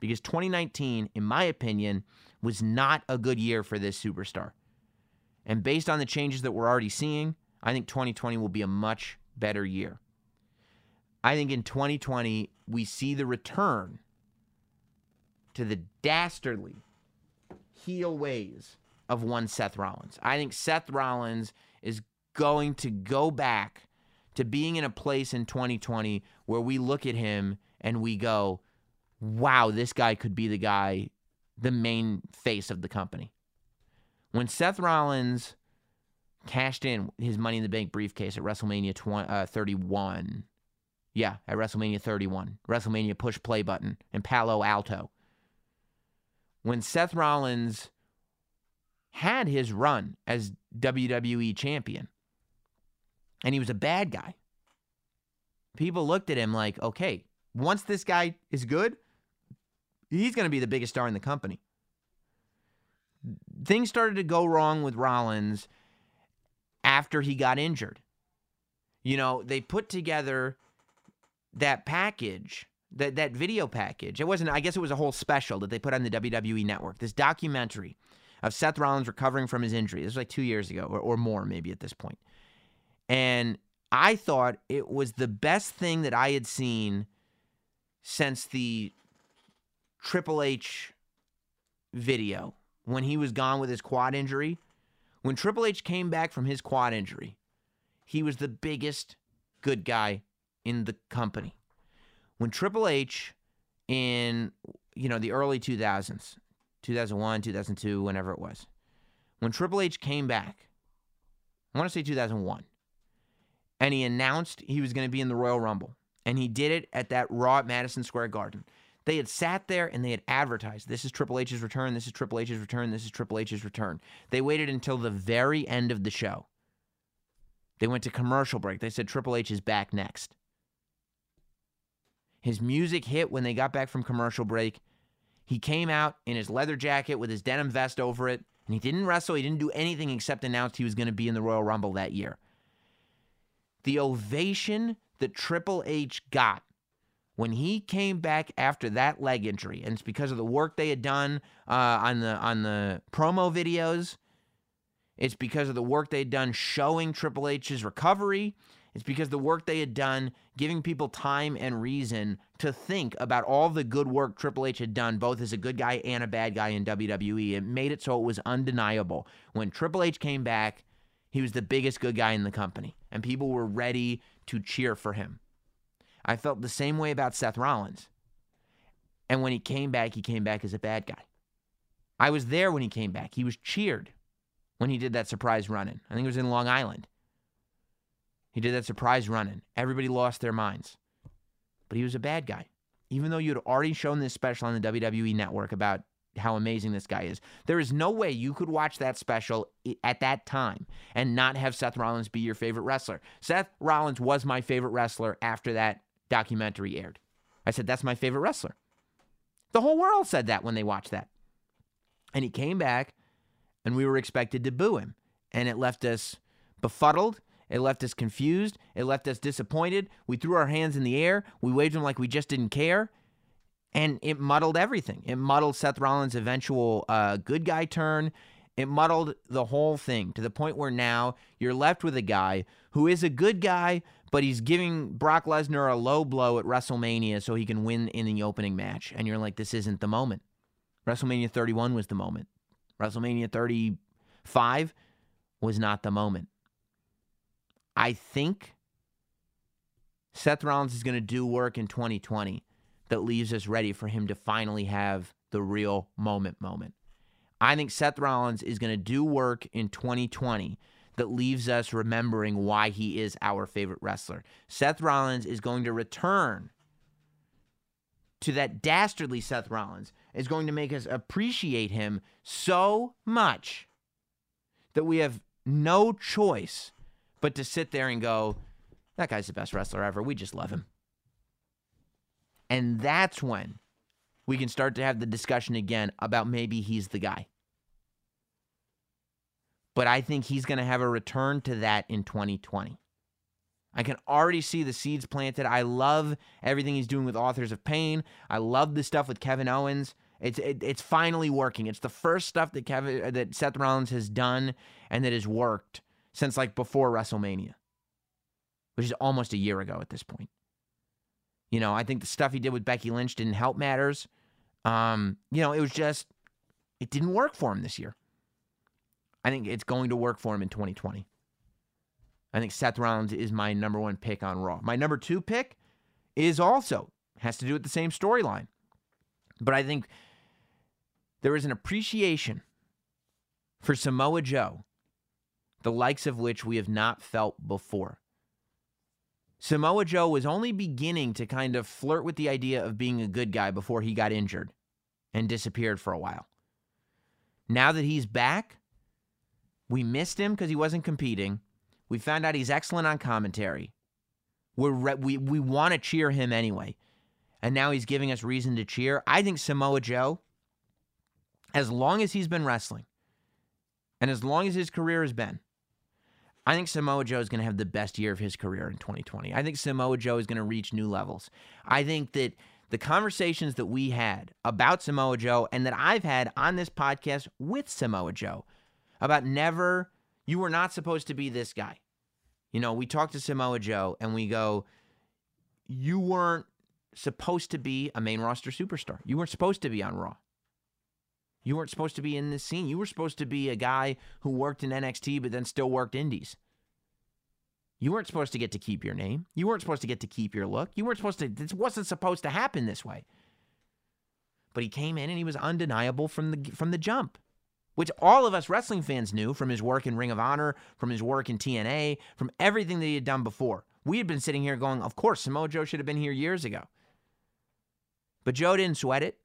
because 2019, in my opinion, was not a good year for this superstar. And based on the changes that we're already seeing, I think 2020 will be a much better year. I think in 2020, we see the return to the dastardly heel ways of one Seth Rollins. I think Seth Rollins is going to go back to being in a place in 2020 where we look at him and we go, wow, this guy could be the guy, the main face of the company. When Seth Rollins cashed in his Money in the Bank briefcase at WrestleMania 20, uh, 31, yeah, at WrestleMania 31, WrestleMania push play button in Palo Alto. When Seth Rollins had his run as WWE champion, and he was a bad guy, people looked at him like, okay, once this guy is good, he's going to be the biggest star in the company. Things started to go wrong with Rollins after he got injured. You know, they put together that package, that that video package. It wasn't I guess it was a whole special that they put on the WWE network. This documentary of Seth Rollins recovering from his injury. This was like 2 years ago or, or more maybe at this point. And I thought it was the best thing that I had seen since the Triple H video when he was gone with his quad injury. When Triple H came back from his quad injury, he was the biggest good guy in the company. When Triple H in you know the early 2000s, 2001, 2002, whenever it was. When Triple H came back, I want to say 2001, and he announced he was going to be in the Royal Rumble, and he did it at that Raw at Madison Square Garden. They had sat there and they had advertised, this is Triple H's return, this is Triple H's return, this is Triple H's return. They waited until the very end of the show. They went to commercial break. They said Triple H is back next. His music hit when they got back from commercial break. He came out in his leather jacket with his denim vest over it, and he didn't wrestle. He didn't do anything except announce he was going to be in the Royal Rumble that year. The ovation that Triple H got when he came back after that leg injury, and it's because of the work they had done uh, on the on the promo videos. It's because of the work they had done showing Triple H's recovery. It's because the work they had done giving people time and reason to think about all the good work Triple H had done, both as a good guy and a bad guy in WWE. It made it so it was undeniable. When Triple H came back, he was the biggest good guy in the company, and people were ready to cheer for him. I felt the same way about Seth Rollins. And when he came back, he came back as a bad guy. I was there when he came back. He was cheered when he did that surprise run in. I think it was in Long Island. He did that surprise run in. Everybody lost their minds. But he was a bad guy. Even though you had already shown this special on the WWE network about how amazing this guy is, there is no way you could watch that special at that time and not have Seth Rollins be your favorite wrestler. Seth Rollins was my favorite wrestler after that documentary aired. I said, that's my favorite wrestler. The whole world said that when they watched that. And he came back, and we were expected to boo him. And it left us befuddled it left us confused. It left us disappointed. We threw our hands in the air. We waved them like we just didn't care. And it muddled everything. It muddled Seth Rollins' eventual uh, good guy turn. It muddled the whole thing to the point where now you're left with a guy who is a good guy, but he's giving Brock Lesnar a low blow at WrestleMania so he can win in the opening match. And you're like, this isn't the moment. WrestleMania 31 was the moment. WrestleMania 35 was not the moment. I think Seth Rollins is going to do work in 2020 that leaves us ready for him to finally have the real moment moment. I think Seth Rollins is going to do work in 2020 that leaves us remembering why he is our favorite wrestler. Seth Rollins is going to return to that dastardly Seth Rollins is going to make us appreciate him so much that we have no choice but to sit there and go, that guy's the best wrestler ever. We just love him. And that's when we can start to have the discussion again about maybe he's the guy. But I think he's going to have a return to that in 2020. I can already see the seeds planted. I love everything he's doing with Authors of Pain. I love the stuff with Kevin Owens. It's it, it's finally working. It's the first stuff that Kevin that Seth Rollins has done and that has worked since like before WrestleMania, which is almost a year ago at this point. You know, I think the stuff he did with Becky Lynch didn't help matters. Um, you know, it was just, it didn't work for him this year. I think it's going to work for him in 2020. I think Seth Rollins is my number one pick on Raw. My number two pick is also Has to do with the same storyline. But I think there is an appreciation for Samoa Joe, the likes of which we have not felt before. Samoa Joe was only beginning to kind of flirt with the idea of being a good guy before he got injured and disappeared for a while. Now that he's back, we missed him because he wasn't competing. We found out he's excellent on commentary. We're re- we we want to cheer him anyway, and now he's giving us reason to cheer. I think Samoa Joe, as long as he's been wrestling, and as long as his career has been, I think Samoa Joe is going to have the best year of his career in 2020. I think Samoa Joe is going to reach new levels. I think that the conversations that we had about Samoa Joe and that I've had on this podcast with Samoa Joe about never, you were not supposed to be this guy. You know, we talk to Samoa Joe and we go, you weren't supposed to be a main roster superstar. You weren't supposed to be on Raw. You weren't supposed to be in this scene. You were supposed to be a guy who worked in NXT but then still worked indies. You weren't supposed to get to keep your name. You weren't supposed to get to keep your look. You weren't supposed to this wasn't supposed to happen this way. But he came in and he was undeniable from the from the jump. Which all of us wrestling fans knew from his work in Ring of Honor, from his work in TNA, from everything that he had done before. We had been sitting here going, of course, Samoa Joe should have been here years ago. But Joe didn't sweat it.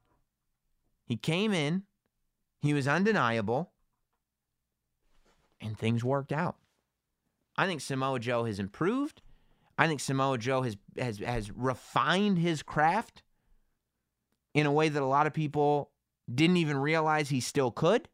He came in, he was undeniable, and things worked out. I think Samoa Joe has improved. I think Samoa Joe has has has refined his craft in a way that a lot of people didn't even realize he still could.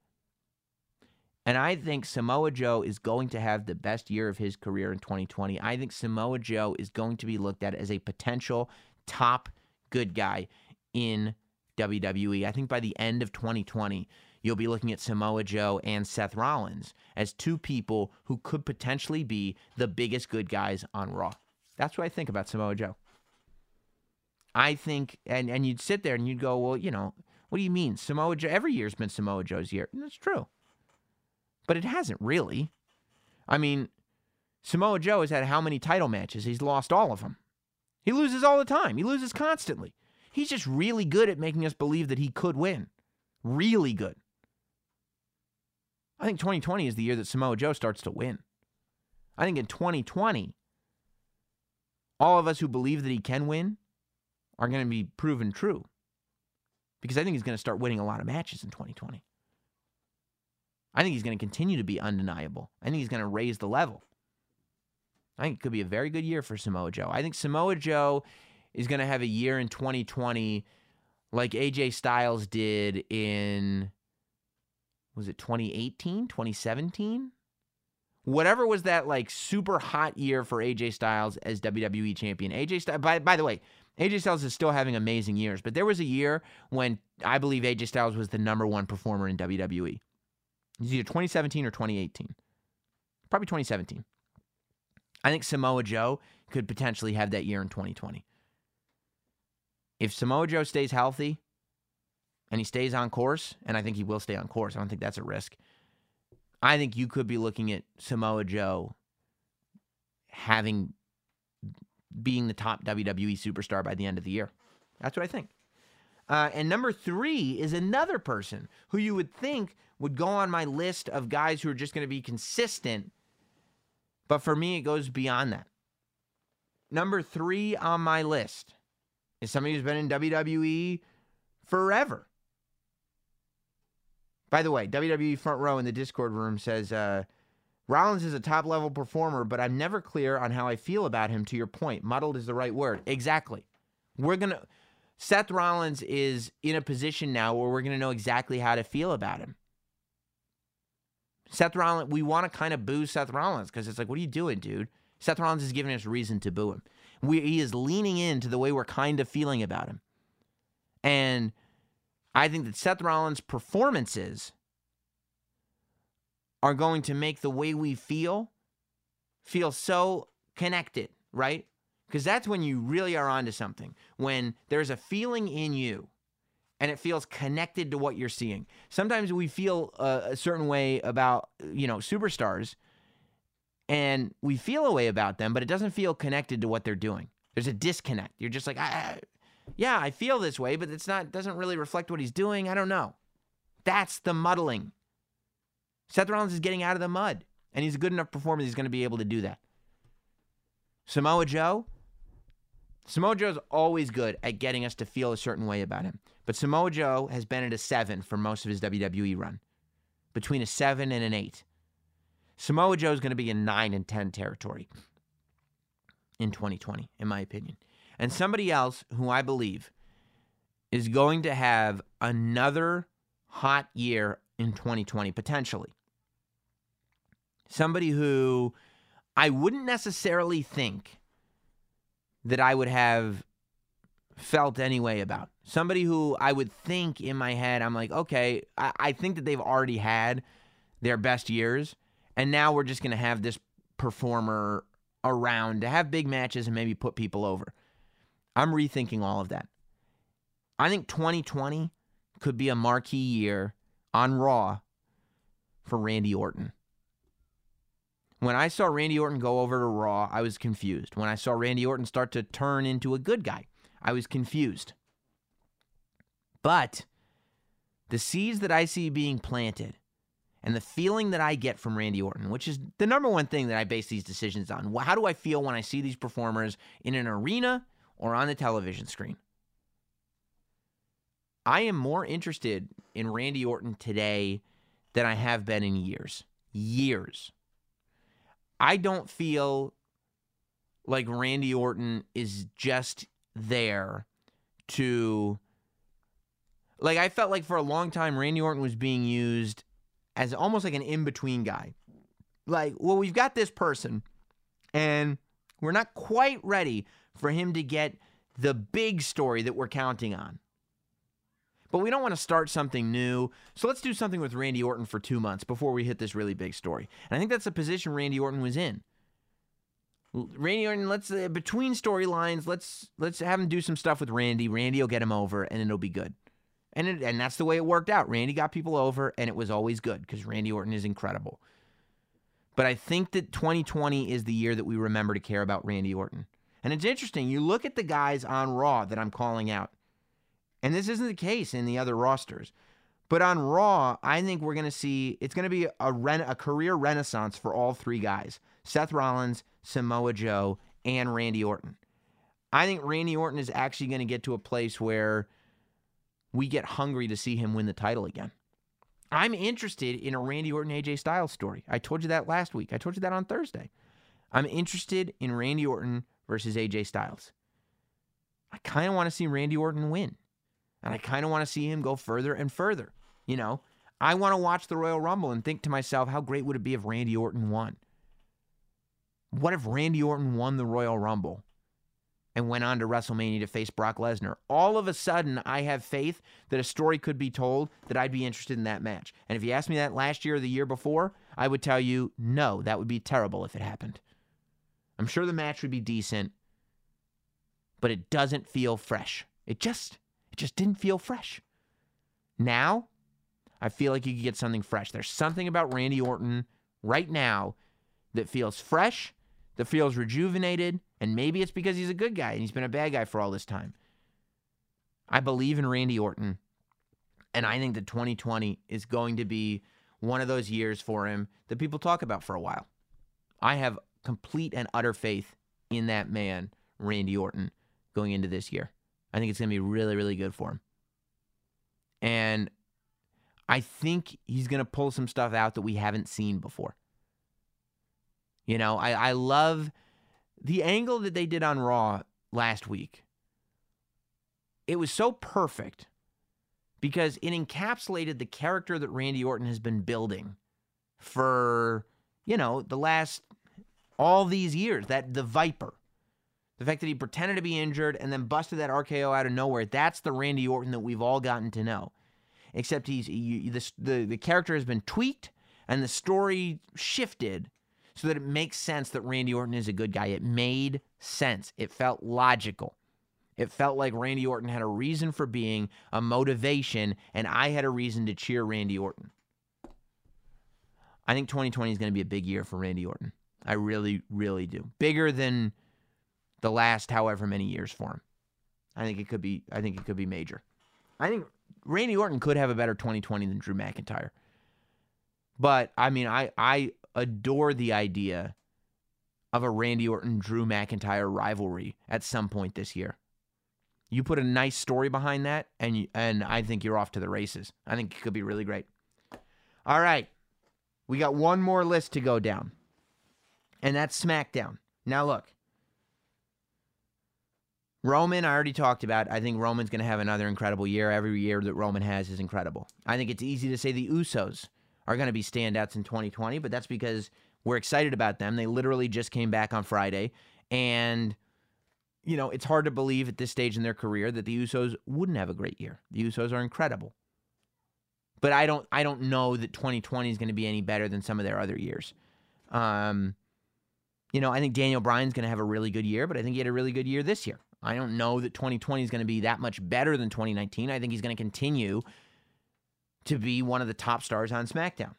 And I think Samoa Joe is going to have the best year of his career in 2020. I think Samoa Joe is going to be looked at as a potential top good guy in WWE. I think by the end of 2020, you'll be looking at Samoa Joe and Seth Rollins as two people who could potentially be the biggest good guys on Raw. That's what I think about Samoa Joe. I think, and, and you'd sit there and you'd go, well, you know, what do you mean? Samoa Joe, every year's been Samoa Joe's year. And that's true. But it hasn't really. I mean, Samoa Joe has had how many title matches? He's lost all of them. He loses all the time, he loses constantly. He's just really good at making us believe that he could win. Really good. I think 2020 is the year that Samoa Joe starts to win. I think in 2020, all of us who believe that he can win are going to be proven true. Because I think he's going to start winning a lot of matches in 2020. I think he's going to continue to be undeniable. I think he's going to raise the level. I think it could be a very good year for Samoa Joe. I think Samoa Joe is going to have a year in 2020 like AJ Styles did in was it 2018, 2017? Whatever was that like super hot year for AJ Styles as WWE champion. AJ Styles, by, by the way, AJ Styles is still having amazing years, but there was a year when I believe AJ Styles was the number one performer in WWE. It was either 2017 or 2018. Probably 2017. I think Samoa Joe could potentially have that year in 2020. If Samoa Joe stays healthy, and he stays on course, and I think he will stay on course. I don't think that's a risk. I think you could be looking at Samoa Joe having being the top WWE superstar by the end of the year. That's what I think. Uh, and number three is another person who you would think would go on my list of guys who are just going to be consistent. But for me, it goes beyond that. Number three on my list is somebody who's been in WWE forever. By the way, WWE Front Row in the Discord room says uh, Rollins is a top level performer, but I'm never clear on how I feel about him. To your point, muddled is the right word. Exactly. We're gonna. Seth Rollins is in a position now where we're gonna know exactly how to feel about him. Seth Rollins, we want to kind of boo Seth Rollins because it's like, what are you doing, dude? Seth Rollins is giving us reason to boo him. We, he is leaning into the way we're kind of feeling about him. And I think that Seth Rollins' performances are going to make the way we feel feel so connected, right? Because that's when you really are onto something. When there's a feeling in you and it feels connected to what you're seeing. Sometimes we feel a, a certain way about, you know, superstars and we feel a way about them, but it doesn't feel connected to what they're doing. There's a disconnect. You're just like, ah, yeah, I feel this way, but it's not doesn't really reflect what he's doing. I don't know. That's the muddling. Seth Rollins is getting out of the mud, and he's a good enough performer. He's going to be able to do that. Samoa Joe. Samoa Joe's always good at getting us to feel a certain way about him. But Samoa Joe has been at a seven for most of his WWE run, between a seven and an eight. Samoa Joe is going to be in nine and 10 territory in 2020, in my opinion. And somebody else who I believe is going to have another hot year in 2020, potentially. Somebody who I wouldn't necessarily think that I would have felt anyway about. Somebody who I would think in my head, I'm like, okay, I, I think that they've already had their best years, and now we're just going to have this performer around to have big matches and maybe put people over. I'm rethinking all of that. I think 2020 could be a marquee year on Raw for Randy Orton. When I saw Randy Orton go over to Raw, I was confused. When I saw Randy Orton start to turn into a good guy, I was confused. But the seeds that I see being planted and the feeling that I get from Randy Orton, which is the number one thing that I base these decisions on. How do I feel when I see these performers in an arena or on the television screen? I am more interested in Randy Orton today than I have been in years. Years. I don't feel like Randy Orton is just there to like I felt like for a long time Randy Orton was being used as almost like an in-between guy. Like, well, we've got this person and we're not quite ready for him to get the big story that we're counting on. But we don't want to start something new. So let's do something with Randy Orton for 2 months before we hit this really big story. And I think that's the position Randy Orton was in. Randy Orton, let's uh, between storylines, let's let's have him do some stuff with Randy. Randy will get him over, and it'll be good. And it, and that's the way it worked out. Randy got people over, and it was always good because Randy Orton is incredible. But I think that 2020 is the year that we remember to care about Randy Orton. And it's interesting. You look at the guys on Raw that I'm calling out, and this isn't the case in the other rosters. But on Raw, I think we're going to see it's going to be a, a career renaissance for all three guys Seth Rollins, Samoa Joe, and Randy Orton. I think Randy Orton is actually going to get to a place where we get hungry to see him win the title again. I'm interested in a Randy Orton AJ Styles story. I told you that last week. I told you that on Thursday. I'm interested in Randy Orton versus AJ Styles. I kind of want to see Randy Orton win. And I kind of want to see him go further and further. You know, I want to watch the Royal Rumble and think to myself, how great would it be if Randy Orton won? What if Randy Orton won the Royal Rumble and went on to WrestleMania to face Brock Lesnar? All of a sudden, I have faith that a story could be told that I'd be interested in that match. And if you asked me that last year or the year before, I would tell you, no, that would be terrible if it happened. I'm sure the match would be decent, but it doesn't feel fresh. It just it just didn't feel fresh. Now, I feel like you could get something fresh. There's something about Randy Orton right now that feels fresh that feels rejuvenated, and maybe it's because he's a good guy and he's been a bad guy for all this time. I believe in Randy Orton, and I think that 2020 is going to be one of those years for him that people talk about for a while. I have complete and utter faith in that man, Randy Orton, going into this year. I think it's going to be really, really good for him. And I think he's going to pull some stuff out that we haven't seen before. You know, I, I love the angle that they did on Raw last week. It was so perfect because it encapsulated the character that Randy Orton has been building for, you know, the last all these years. That the Viper. The fact that he pretended to be injured and then busted that RKO out of nowhere. That's the Randy Orton that we've all gotten to know. Except he's he, the, the the character has been tweaked and the story shifted so that it makes sense that Randy Orton is a good guy. It made sense. It felt logical. It felt like Randy Orton had a reason for being, a motivation, and I had a reason to cheer Randy Orton. I think 2020 is going to be a big year for Randy Orton. I really, really do. Bigger than the last however many years for him. I think it could be. I think it could be major. I think Randy Orton could have a better 2020 than Drew McIntyre. But I mean, I I adore the idea of a Randy Orton Drew McIntyre rivalry at some point this year. You put a nice story behind that, and you, and I think you're off to the races. I think it could be really great. All right, we got one more list to go down, and that's SmackDown. Now look, Roman, I already talked about. I think Roman's going to have another incredible year. Every year that Roman has is incredible. I think it's easy to say the Usos are going to be standouts in 2020, but that's because we're excited about them. They literally just came back on Friday, and you know it's hard to believe at this stage in their career that the Usos wouldn't have a great year. The Usos are incredible, but I don't I don't know that 2020 is going to be any better than some of their other years. Um, you know, I think Daniel Bryan's going to have a really good year, but I think he had a really good year this year. I don't know that 2020 is going to be that much better than 2019. I think he's going to continue to be one of the top stars on SmackDown.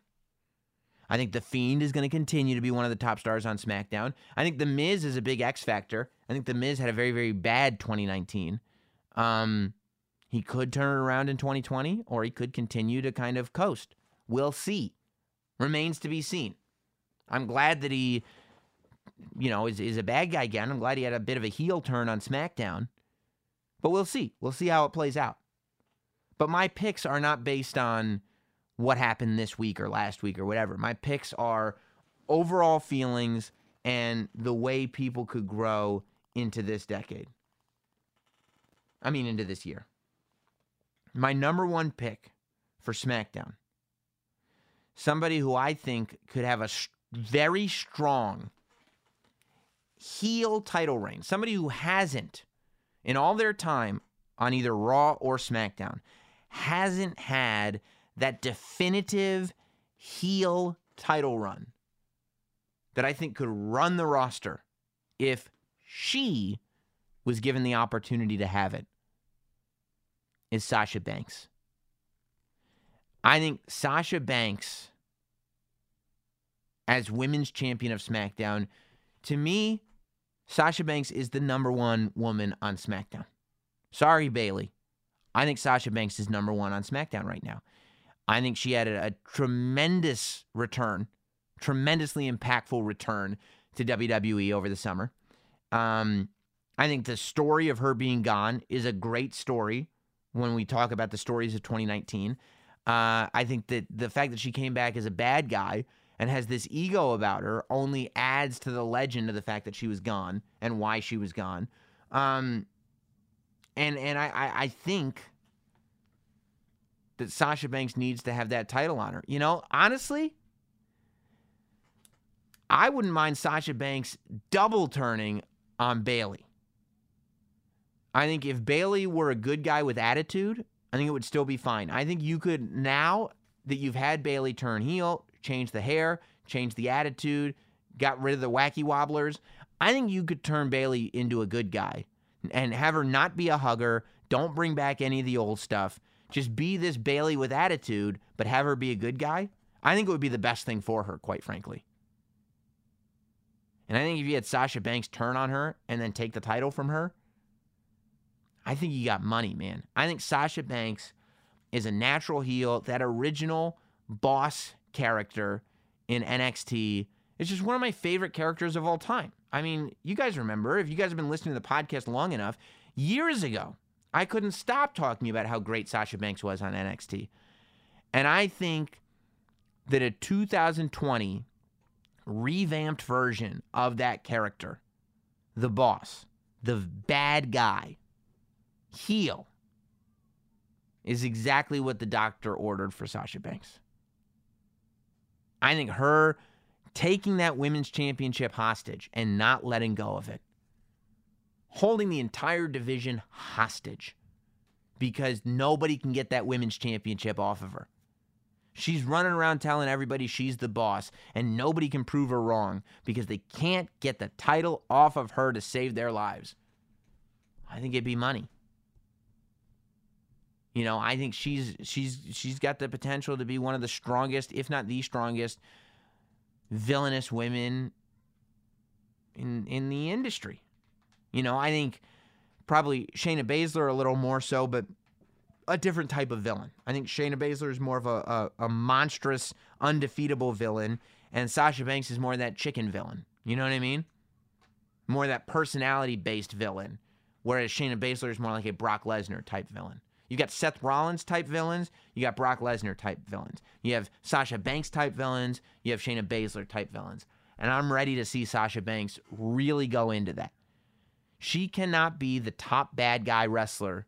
I think The Fiend is going to continue to be one of the top stars on SmackDown. I think The Miz is a big X factor. I think The Miz had a very, very bad 2019. Um, he could turn it around in 2020, or he could continue to kind of coast. We'll see. Remains to be seen. I'm glad that he you know, is, is a bad guy again. I'm glad he had a bit of a heel turn on SmackDown. But we'll see. We'll see how it plays out. But my picks are not based on what happened this week or last week or whatever. My picks are overall feelings and the way people could grow into this decade. I mean, into this year. My number one pick for SmackDown, somebody who I think could have a very strong heel title reign, somebody who hasn't, in all their time on either Raw or SmackDown, hasn't had that definitive heel title run that I think could run the roster if she was given the opportunity to have it is Sasha Banks. I think Sasha Banks as women's champion of SmackDown to me Sasha Banks is the number one woman on SmackDown. Sorry, Bayley. I think Sasha Banks is number one on SmackDown right now. I think she had a, a tremendous return, tremendously impactful return to WWE over the summer. Um, I think the story of her being gone is a great story when we talk about the stories of 2019. Uh, I think that the fact that she came back as a bad guy and has this ego about her only adds to the legend of the fact that she was gone and why she was gone. Um, and and I, I, I think that Sasha Banks needs to have that title on her. You know, honestly, I wouldn't mind Sasha Banks double turning on Bayley. I think if Bayley were a good guy with attitude, I think it would still be fine. I think you could now that you've had Bayley turn heel, change the hair, change the attitude, got rid of the wacky wobblers. I think you could turn Bayley into a good guy and have her not be a hugger. Don't bring back any of the old stuff. Just be this Bayley with attitude, but have her be a good guy. I think it would be the best thing for her, quite frankly. And I think if you had Sasha Banks turn on her and then take the title from her, I think you got money, man. I think Sasha Banks is a natural heel. That original boss character in NXT is just one of my favorite characters of all time. I mean, you guys remember, if you guys have been listening to the podcast long enough, years ago, I couldn't stop talking about how great Sasha Banks was on NXT. And I think that a 2020 revamped version of that character, the boss, the bad guy, heel, is exactly what the doctor ordered for Sasha Banks. I think her taking that women's championship hostage and not letting go of it, holding the entire division hostage because nobody can get that women's championship off of her. She's running around telling everybody she's the boss, and nobody can prove her wrong because they can't get the title off of her to save their lives. I think it'd be money. You know, I think she's she's she's got the potential to be one of the strongest, if not the strongest, villainous women in in the industry. You know, I think Probably Shayna Baszler a little more so, but a different type of villain. I think Shayna Baszler is more of a, a, a monstrous, undefeatable villain, and Sasha Banks is more that chicken villain. You know what I mean? More that personality based villain, whereas Shayna Baszler is more like a Brock Lesnar type villain. You got Seth Rollins type villains, you got Brock Lesnar type villains. You have Sasha Banks type villains, you have Shayna Baszler type villains. And I'm ready to see Sasha Banks really go into that. She cannot be the top bad guy wrestler,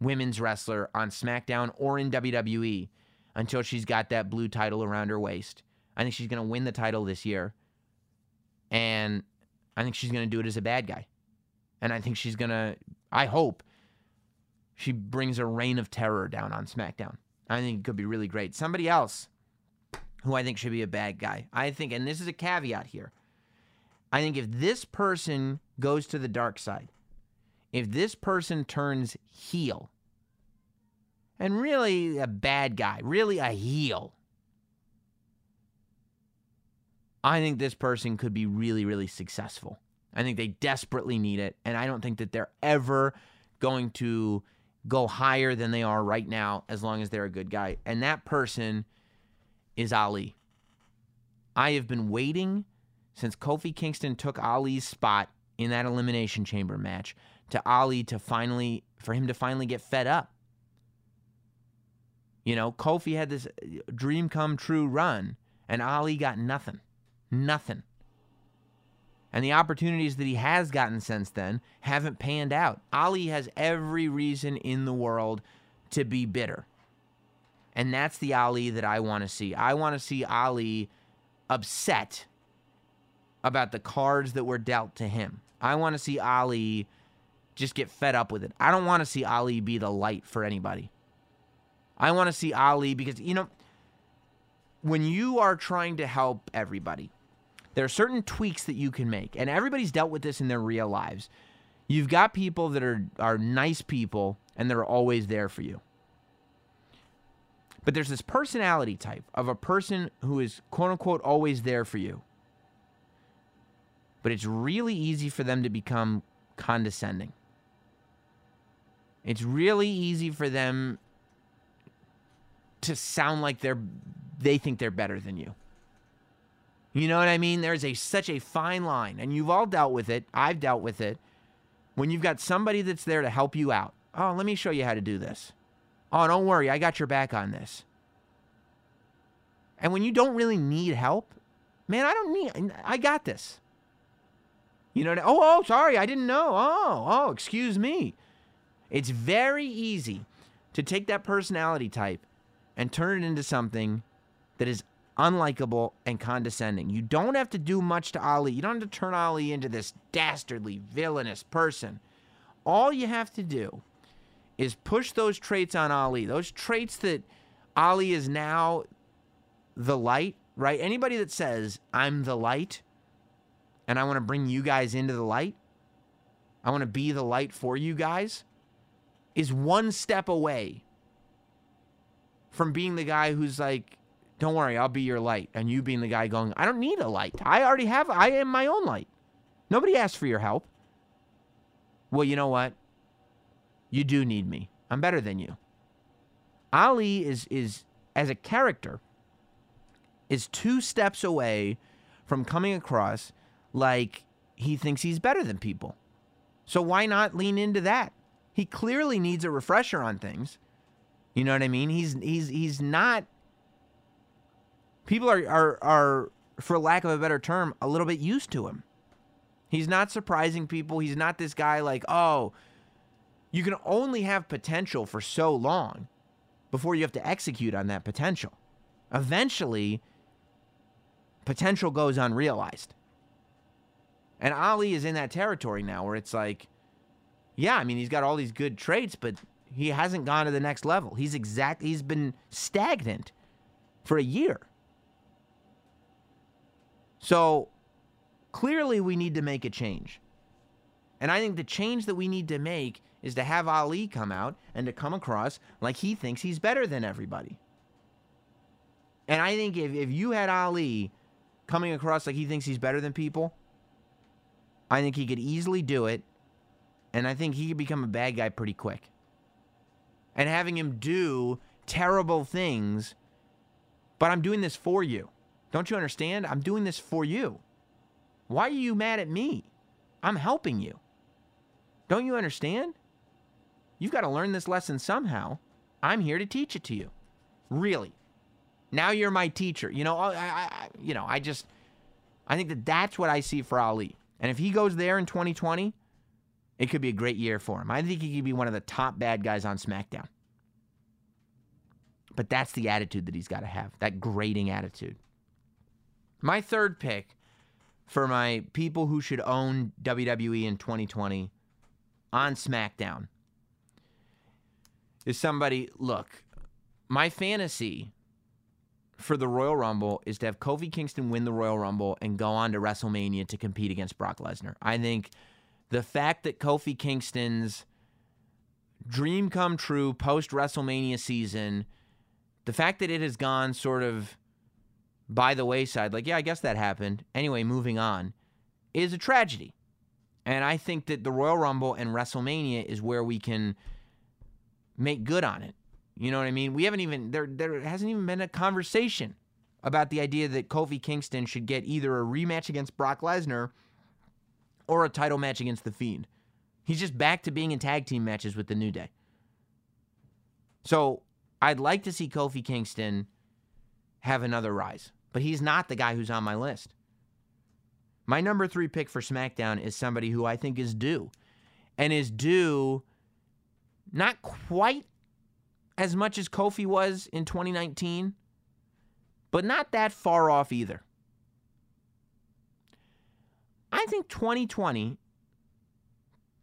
women's wrestler on SmackDown or in WWE until she's got that blue title around her waist. I think she's going to win the title this year. And I think she's going to do it as a bad guy. And I think she's going to, I hope, she brings a reign of terror down on SmackDown. I think it could be really great. Somebody else who I think should be a bad guy. I think, and this is a caveat here. I think if this person goes to the dark side, if this person turns heel, and really a bad guy, really a heel, I think this person could be really, really successful. I think they desperately need it, and I don't think that they're ever going to go higher than they are right now as long as they're a good guy. And that person is Ali. I have been waiting since Kofi Kingston took Ali's spot in that elimination chamber match to Ali to finally for him to finally get fed up. You know, Kofi had this dream come true run and Ali got nothing. Nothing. And the opportunities that he has gotten since then haven't panned out. Ali has every reason in the world to be bitter. And that's the Ali that I want to see. I want to see Ali upset about the cards that were dealt to him. I want to see Ali just get fed up with it. I don't want to see Ali be the light for anybody. I want to see Ali because, you know, when you are trying to help everybody, there are certain tweaks that you can make, and everybody's dealt with this in their real lives. You've got people that are are nice people and they're always there for you. But there's this personality type of a person who is quote unquote always there for you. But it's really easy for them to become condescending. It's really easy for them to sound like they're they think they're better than you. You know what I mean? There's a such a fine line, and you've all dealt with it. I've dealt with it. When you've got somebody that's there to help you out. Oh, let me show you how to do this. Oh, don't worry, I got your back on this. And when you don't really need help, man, I don't need I got this. You know, oh, oh, sorry, I didn't know. Oh, oh, excuse me. It's very easy to take that personality type and turn it into something that is unlikable and condescending. You don't have to do much to Ali. You don't have to turn Ali into this dastardly, villainous person. All you have to do is push those traits on Ali. Those traits that Ali is now the light, right? Anybody that says, I'm the light and I want to bring you guys into the light, I want to be the light for you guys, is one step away from being the guy who's like, don't worry, I'll be your light. And you being the guy going, I don't need a light. I already have, I am my own light. Nobody asked for your help. Well, you know what? You do need me. I'm better than you. Ali is, is as a character, is two steps away from coming across like he thinks he's better than people. So why not lean into that? He clearly needs a refresher on things. You know what I mean? He's he's he's not people are, are, are, for lack of a better term, a little bit used to him. He's not surprising people. He's not this guy like, oh, you can only have potential for so long before you have to execute on that potential. Eventually, potential goes unrealized. And Ali is in that territory now where it's like, yeah, I mean, he's got all these good traits, but he hasn't gone to the next level. He's exact he's been stagnant for a year. So clearly, we need to make a change. And I think the change that we need to make is to have Ali come out and to come across like he thinks he's better than everybody. And I think if, if you had Ali coming across like he thinks he's better than people, I think he could easily do it And I think he could become a bad guy pretty quick. And having him do terrible things, but I'm doing this for you. Don't you understand? I'm doing this for you. Why are you mad at me? I'm helping you. Don't you understand? You've got to learn this lesson somehow. I'm here to teach it to you. Really. Now you're my teacher. You know, I, I, you know, I just, I think that that's what I see for Ali. And if he goes there in 2020, it could be a great year for him. I think he could be one of the top bad guys on SmackDown. But that's the attitude that he's got to have, that grading attitude. My third pick for my people who should own WWE in 2020 on SmackDown is somebody, look, my fantasy for the Royal Rumble is to have Kofi Kingston win the Royal Rumble and go on to WrestleMania to compete against Brock Lesnar. I think the fact that Kofi Kingston's dream come true post WrestleMania season, the fact that it has gone sort of by the wayside, like, yeah, I guess that happened. Anyway, moving on, is a tragedy. And I think that the Royal Rumble and WrestleMania is where we can make good on it. You know what I mean? We haven't even there there hasn't even been a conversation about the idea that Kofi Kingston should get either a rematch against Brock Lesnar or a title match against The Fiend. He's just back to being in tag team matches with the New Day. So I'd like to see Kofi Kingston have another rise, but he's not the guy who's on my list. My number three pick for SmackDown is somebody who I think is due, and is due not quite as much as Kofi was in 2019, but not that far off either. I think 2020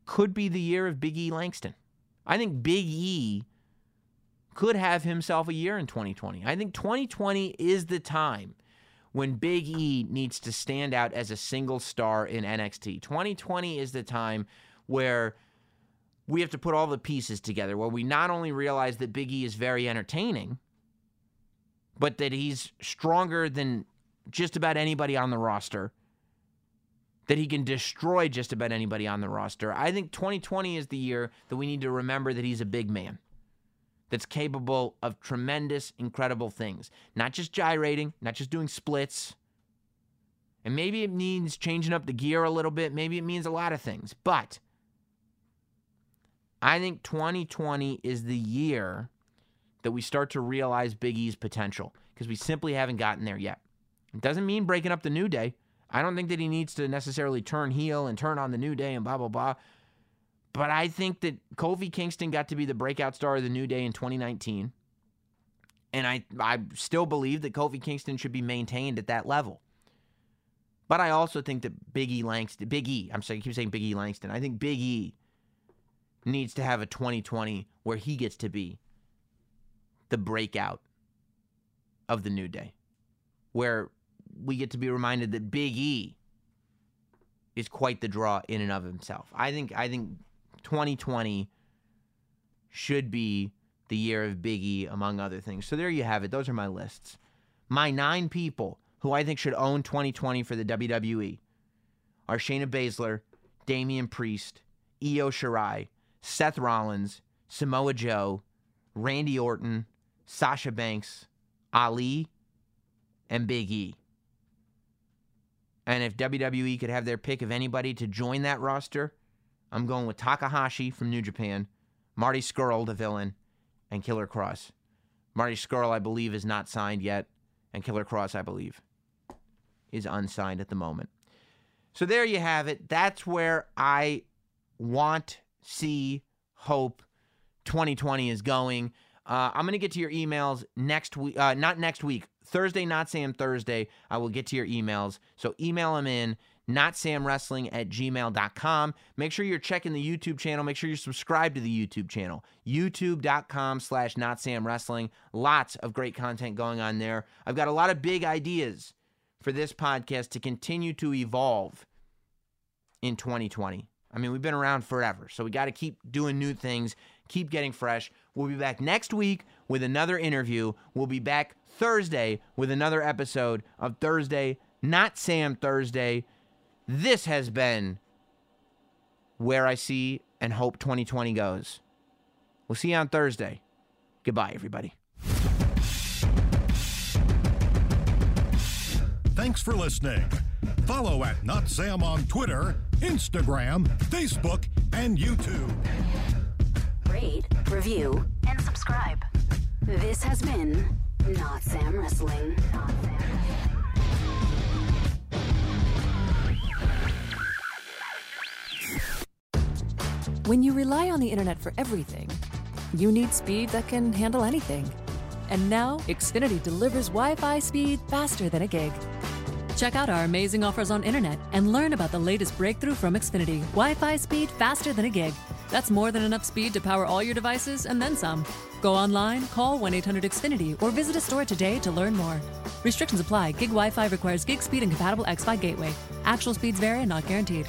could be the year of Big E Langston. I think Big E could have himself a year in 2020. I think 2020 is the time when Big E needs to stand out as a single star in NXT. 2020 is the time where we have to put all the pieces together, where we not only realize that Big E is very entertaining, but that he's stronger than just about anybody on the roster, that he can destroy just about anybody on the roster. I think 2020 is the year that we need to remember that he's a big man that's capable of tremendous, incredible things. Not just gyrating, not just doing splits. And maybe it means changing up the gear a little bit. Maybe it means a lot of things. But I think 2020 is the year that we start to realize Big E's potential because we simply haven't gotten there yet. It doesn't mean breaking up the New Day. I don't think that he needs to necessarily turn heel and turn on the New Day and blah, blah, blah. But I think that Kofi Kingston got to be the breakout star of the New Day in 2019. And I, I still believe that Kofi Kingston should be maintained at that level. But I also think that Big E Langston, Big E, I'm sorry, I keep saying Big E Langston. I think Big E needs to have a 2020 where he gets to be the breakout of the New Day, where we get to be reminded that Big E is quite the draw in and of himself. I think I think 2020 should be the year of Big E, among other things. So there you have it. Those are my lists. My nine people who I think should own 2020 for the WWE are Shayna Baszler, Damian Priest, Io Shirai, Seth Rollins, Samoa Joe, Randy Orton, Sasha Banks, Ali, and Big E. And if WWE could have their pick of anybody to join that roster, I'm going with Takahashi from New Japan, Marty Scurll, the villain, and Killer Kross. Marty Scurll, I believe, is not signed yet, and Killer Kross, I believe, is unsigned at the moment. So there you have it. That's where I want, see, hope 2020 is going. Uh, I'm going to get to your emails next week, uh, not next week, Thursday, not Sam Thursday. I will get to your emails. So email them in notsamwrestling at gmail.com. Make sure you're checking the YouTube channel. Make sure you're subscribed to the YouTube channel, youtube.com slash notsamwrestling. Lots of great content going on there. I've got a lot of big ideas for this podcast to continue to evolve in 2020. I mean, we've been around forever, so we got to keep doing new things, keep getting fresh. We'll be back next week with another interview. We'll be back Thursday with another episode of Thursday, Not Sam Thursday. This has been Where I See and hope 2020 goes. We'll see you on Thursday. Goodbye, everybody. Thanks for listening. Follow at Not Sam on Twitter, Instagram, Facebook, and YouTube. Rate, review, and subscribe. This has been Not Sam Wrestling. Not Sam Wrestling. When you rely on the internet for everything, you need speed that can handle anything. And now, Xfinity delivers Wi Fi speed faster than a gig. Check out our amazing offers on internet and learn about the latest breakthrough from Xfinity Wi Fi speed faster than a gig. That's more than enough speed to power all your devices and then some. Go online, call 1 800 Xfinity, or visit a store today to learn more. Restrictions apply. Gig Wi Fi requires gig speed and compatible X Fi gateway. Actual speeds vary and not guaranteed.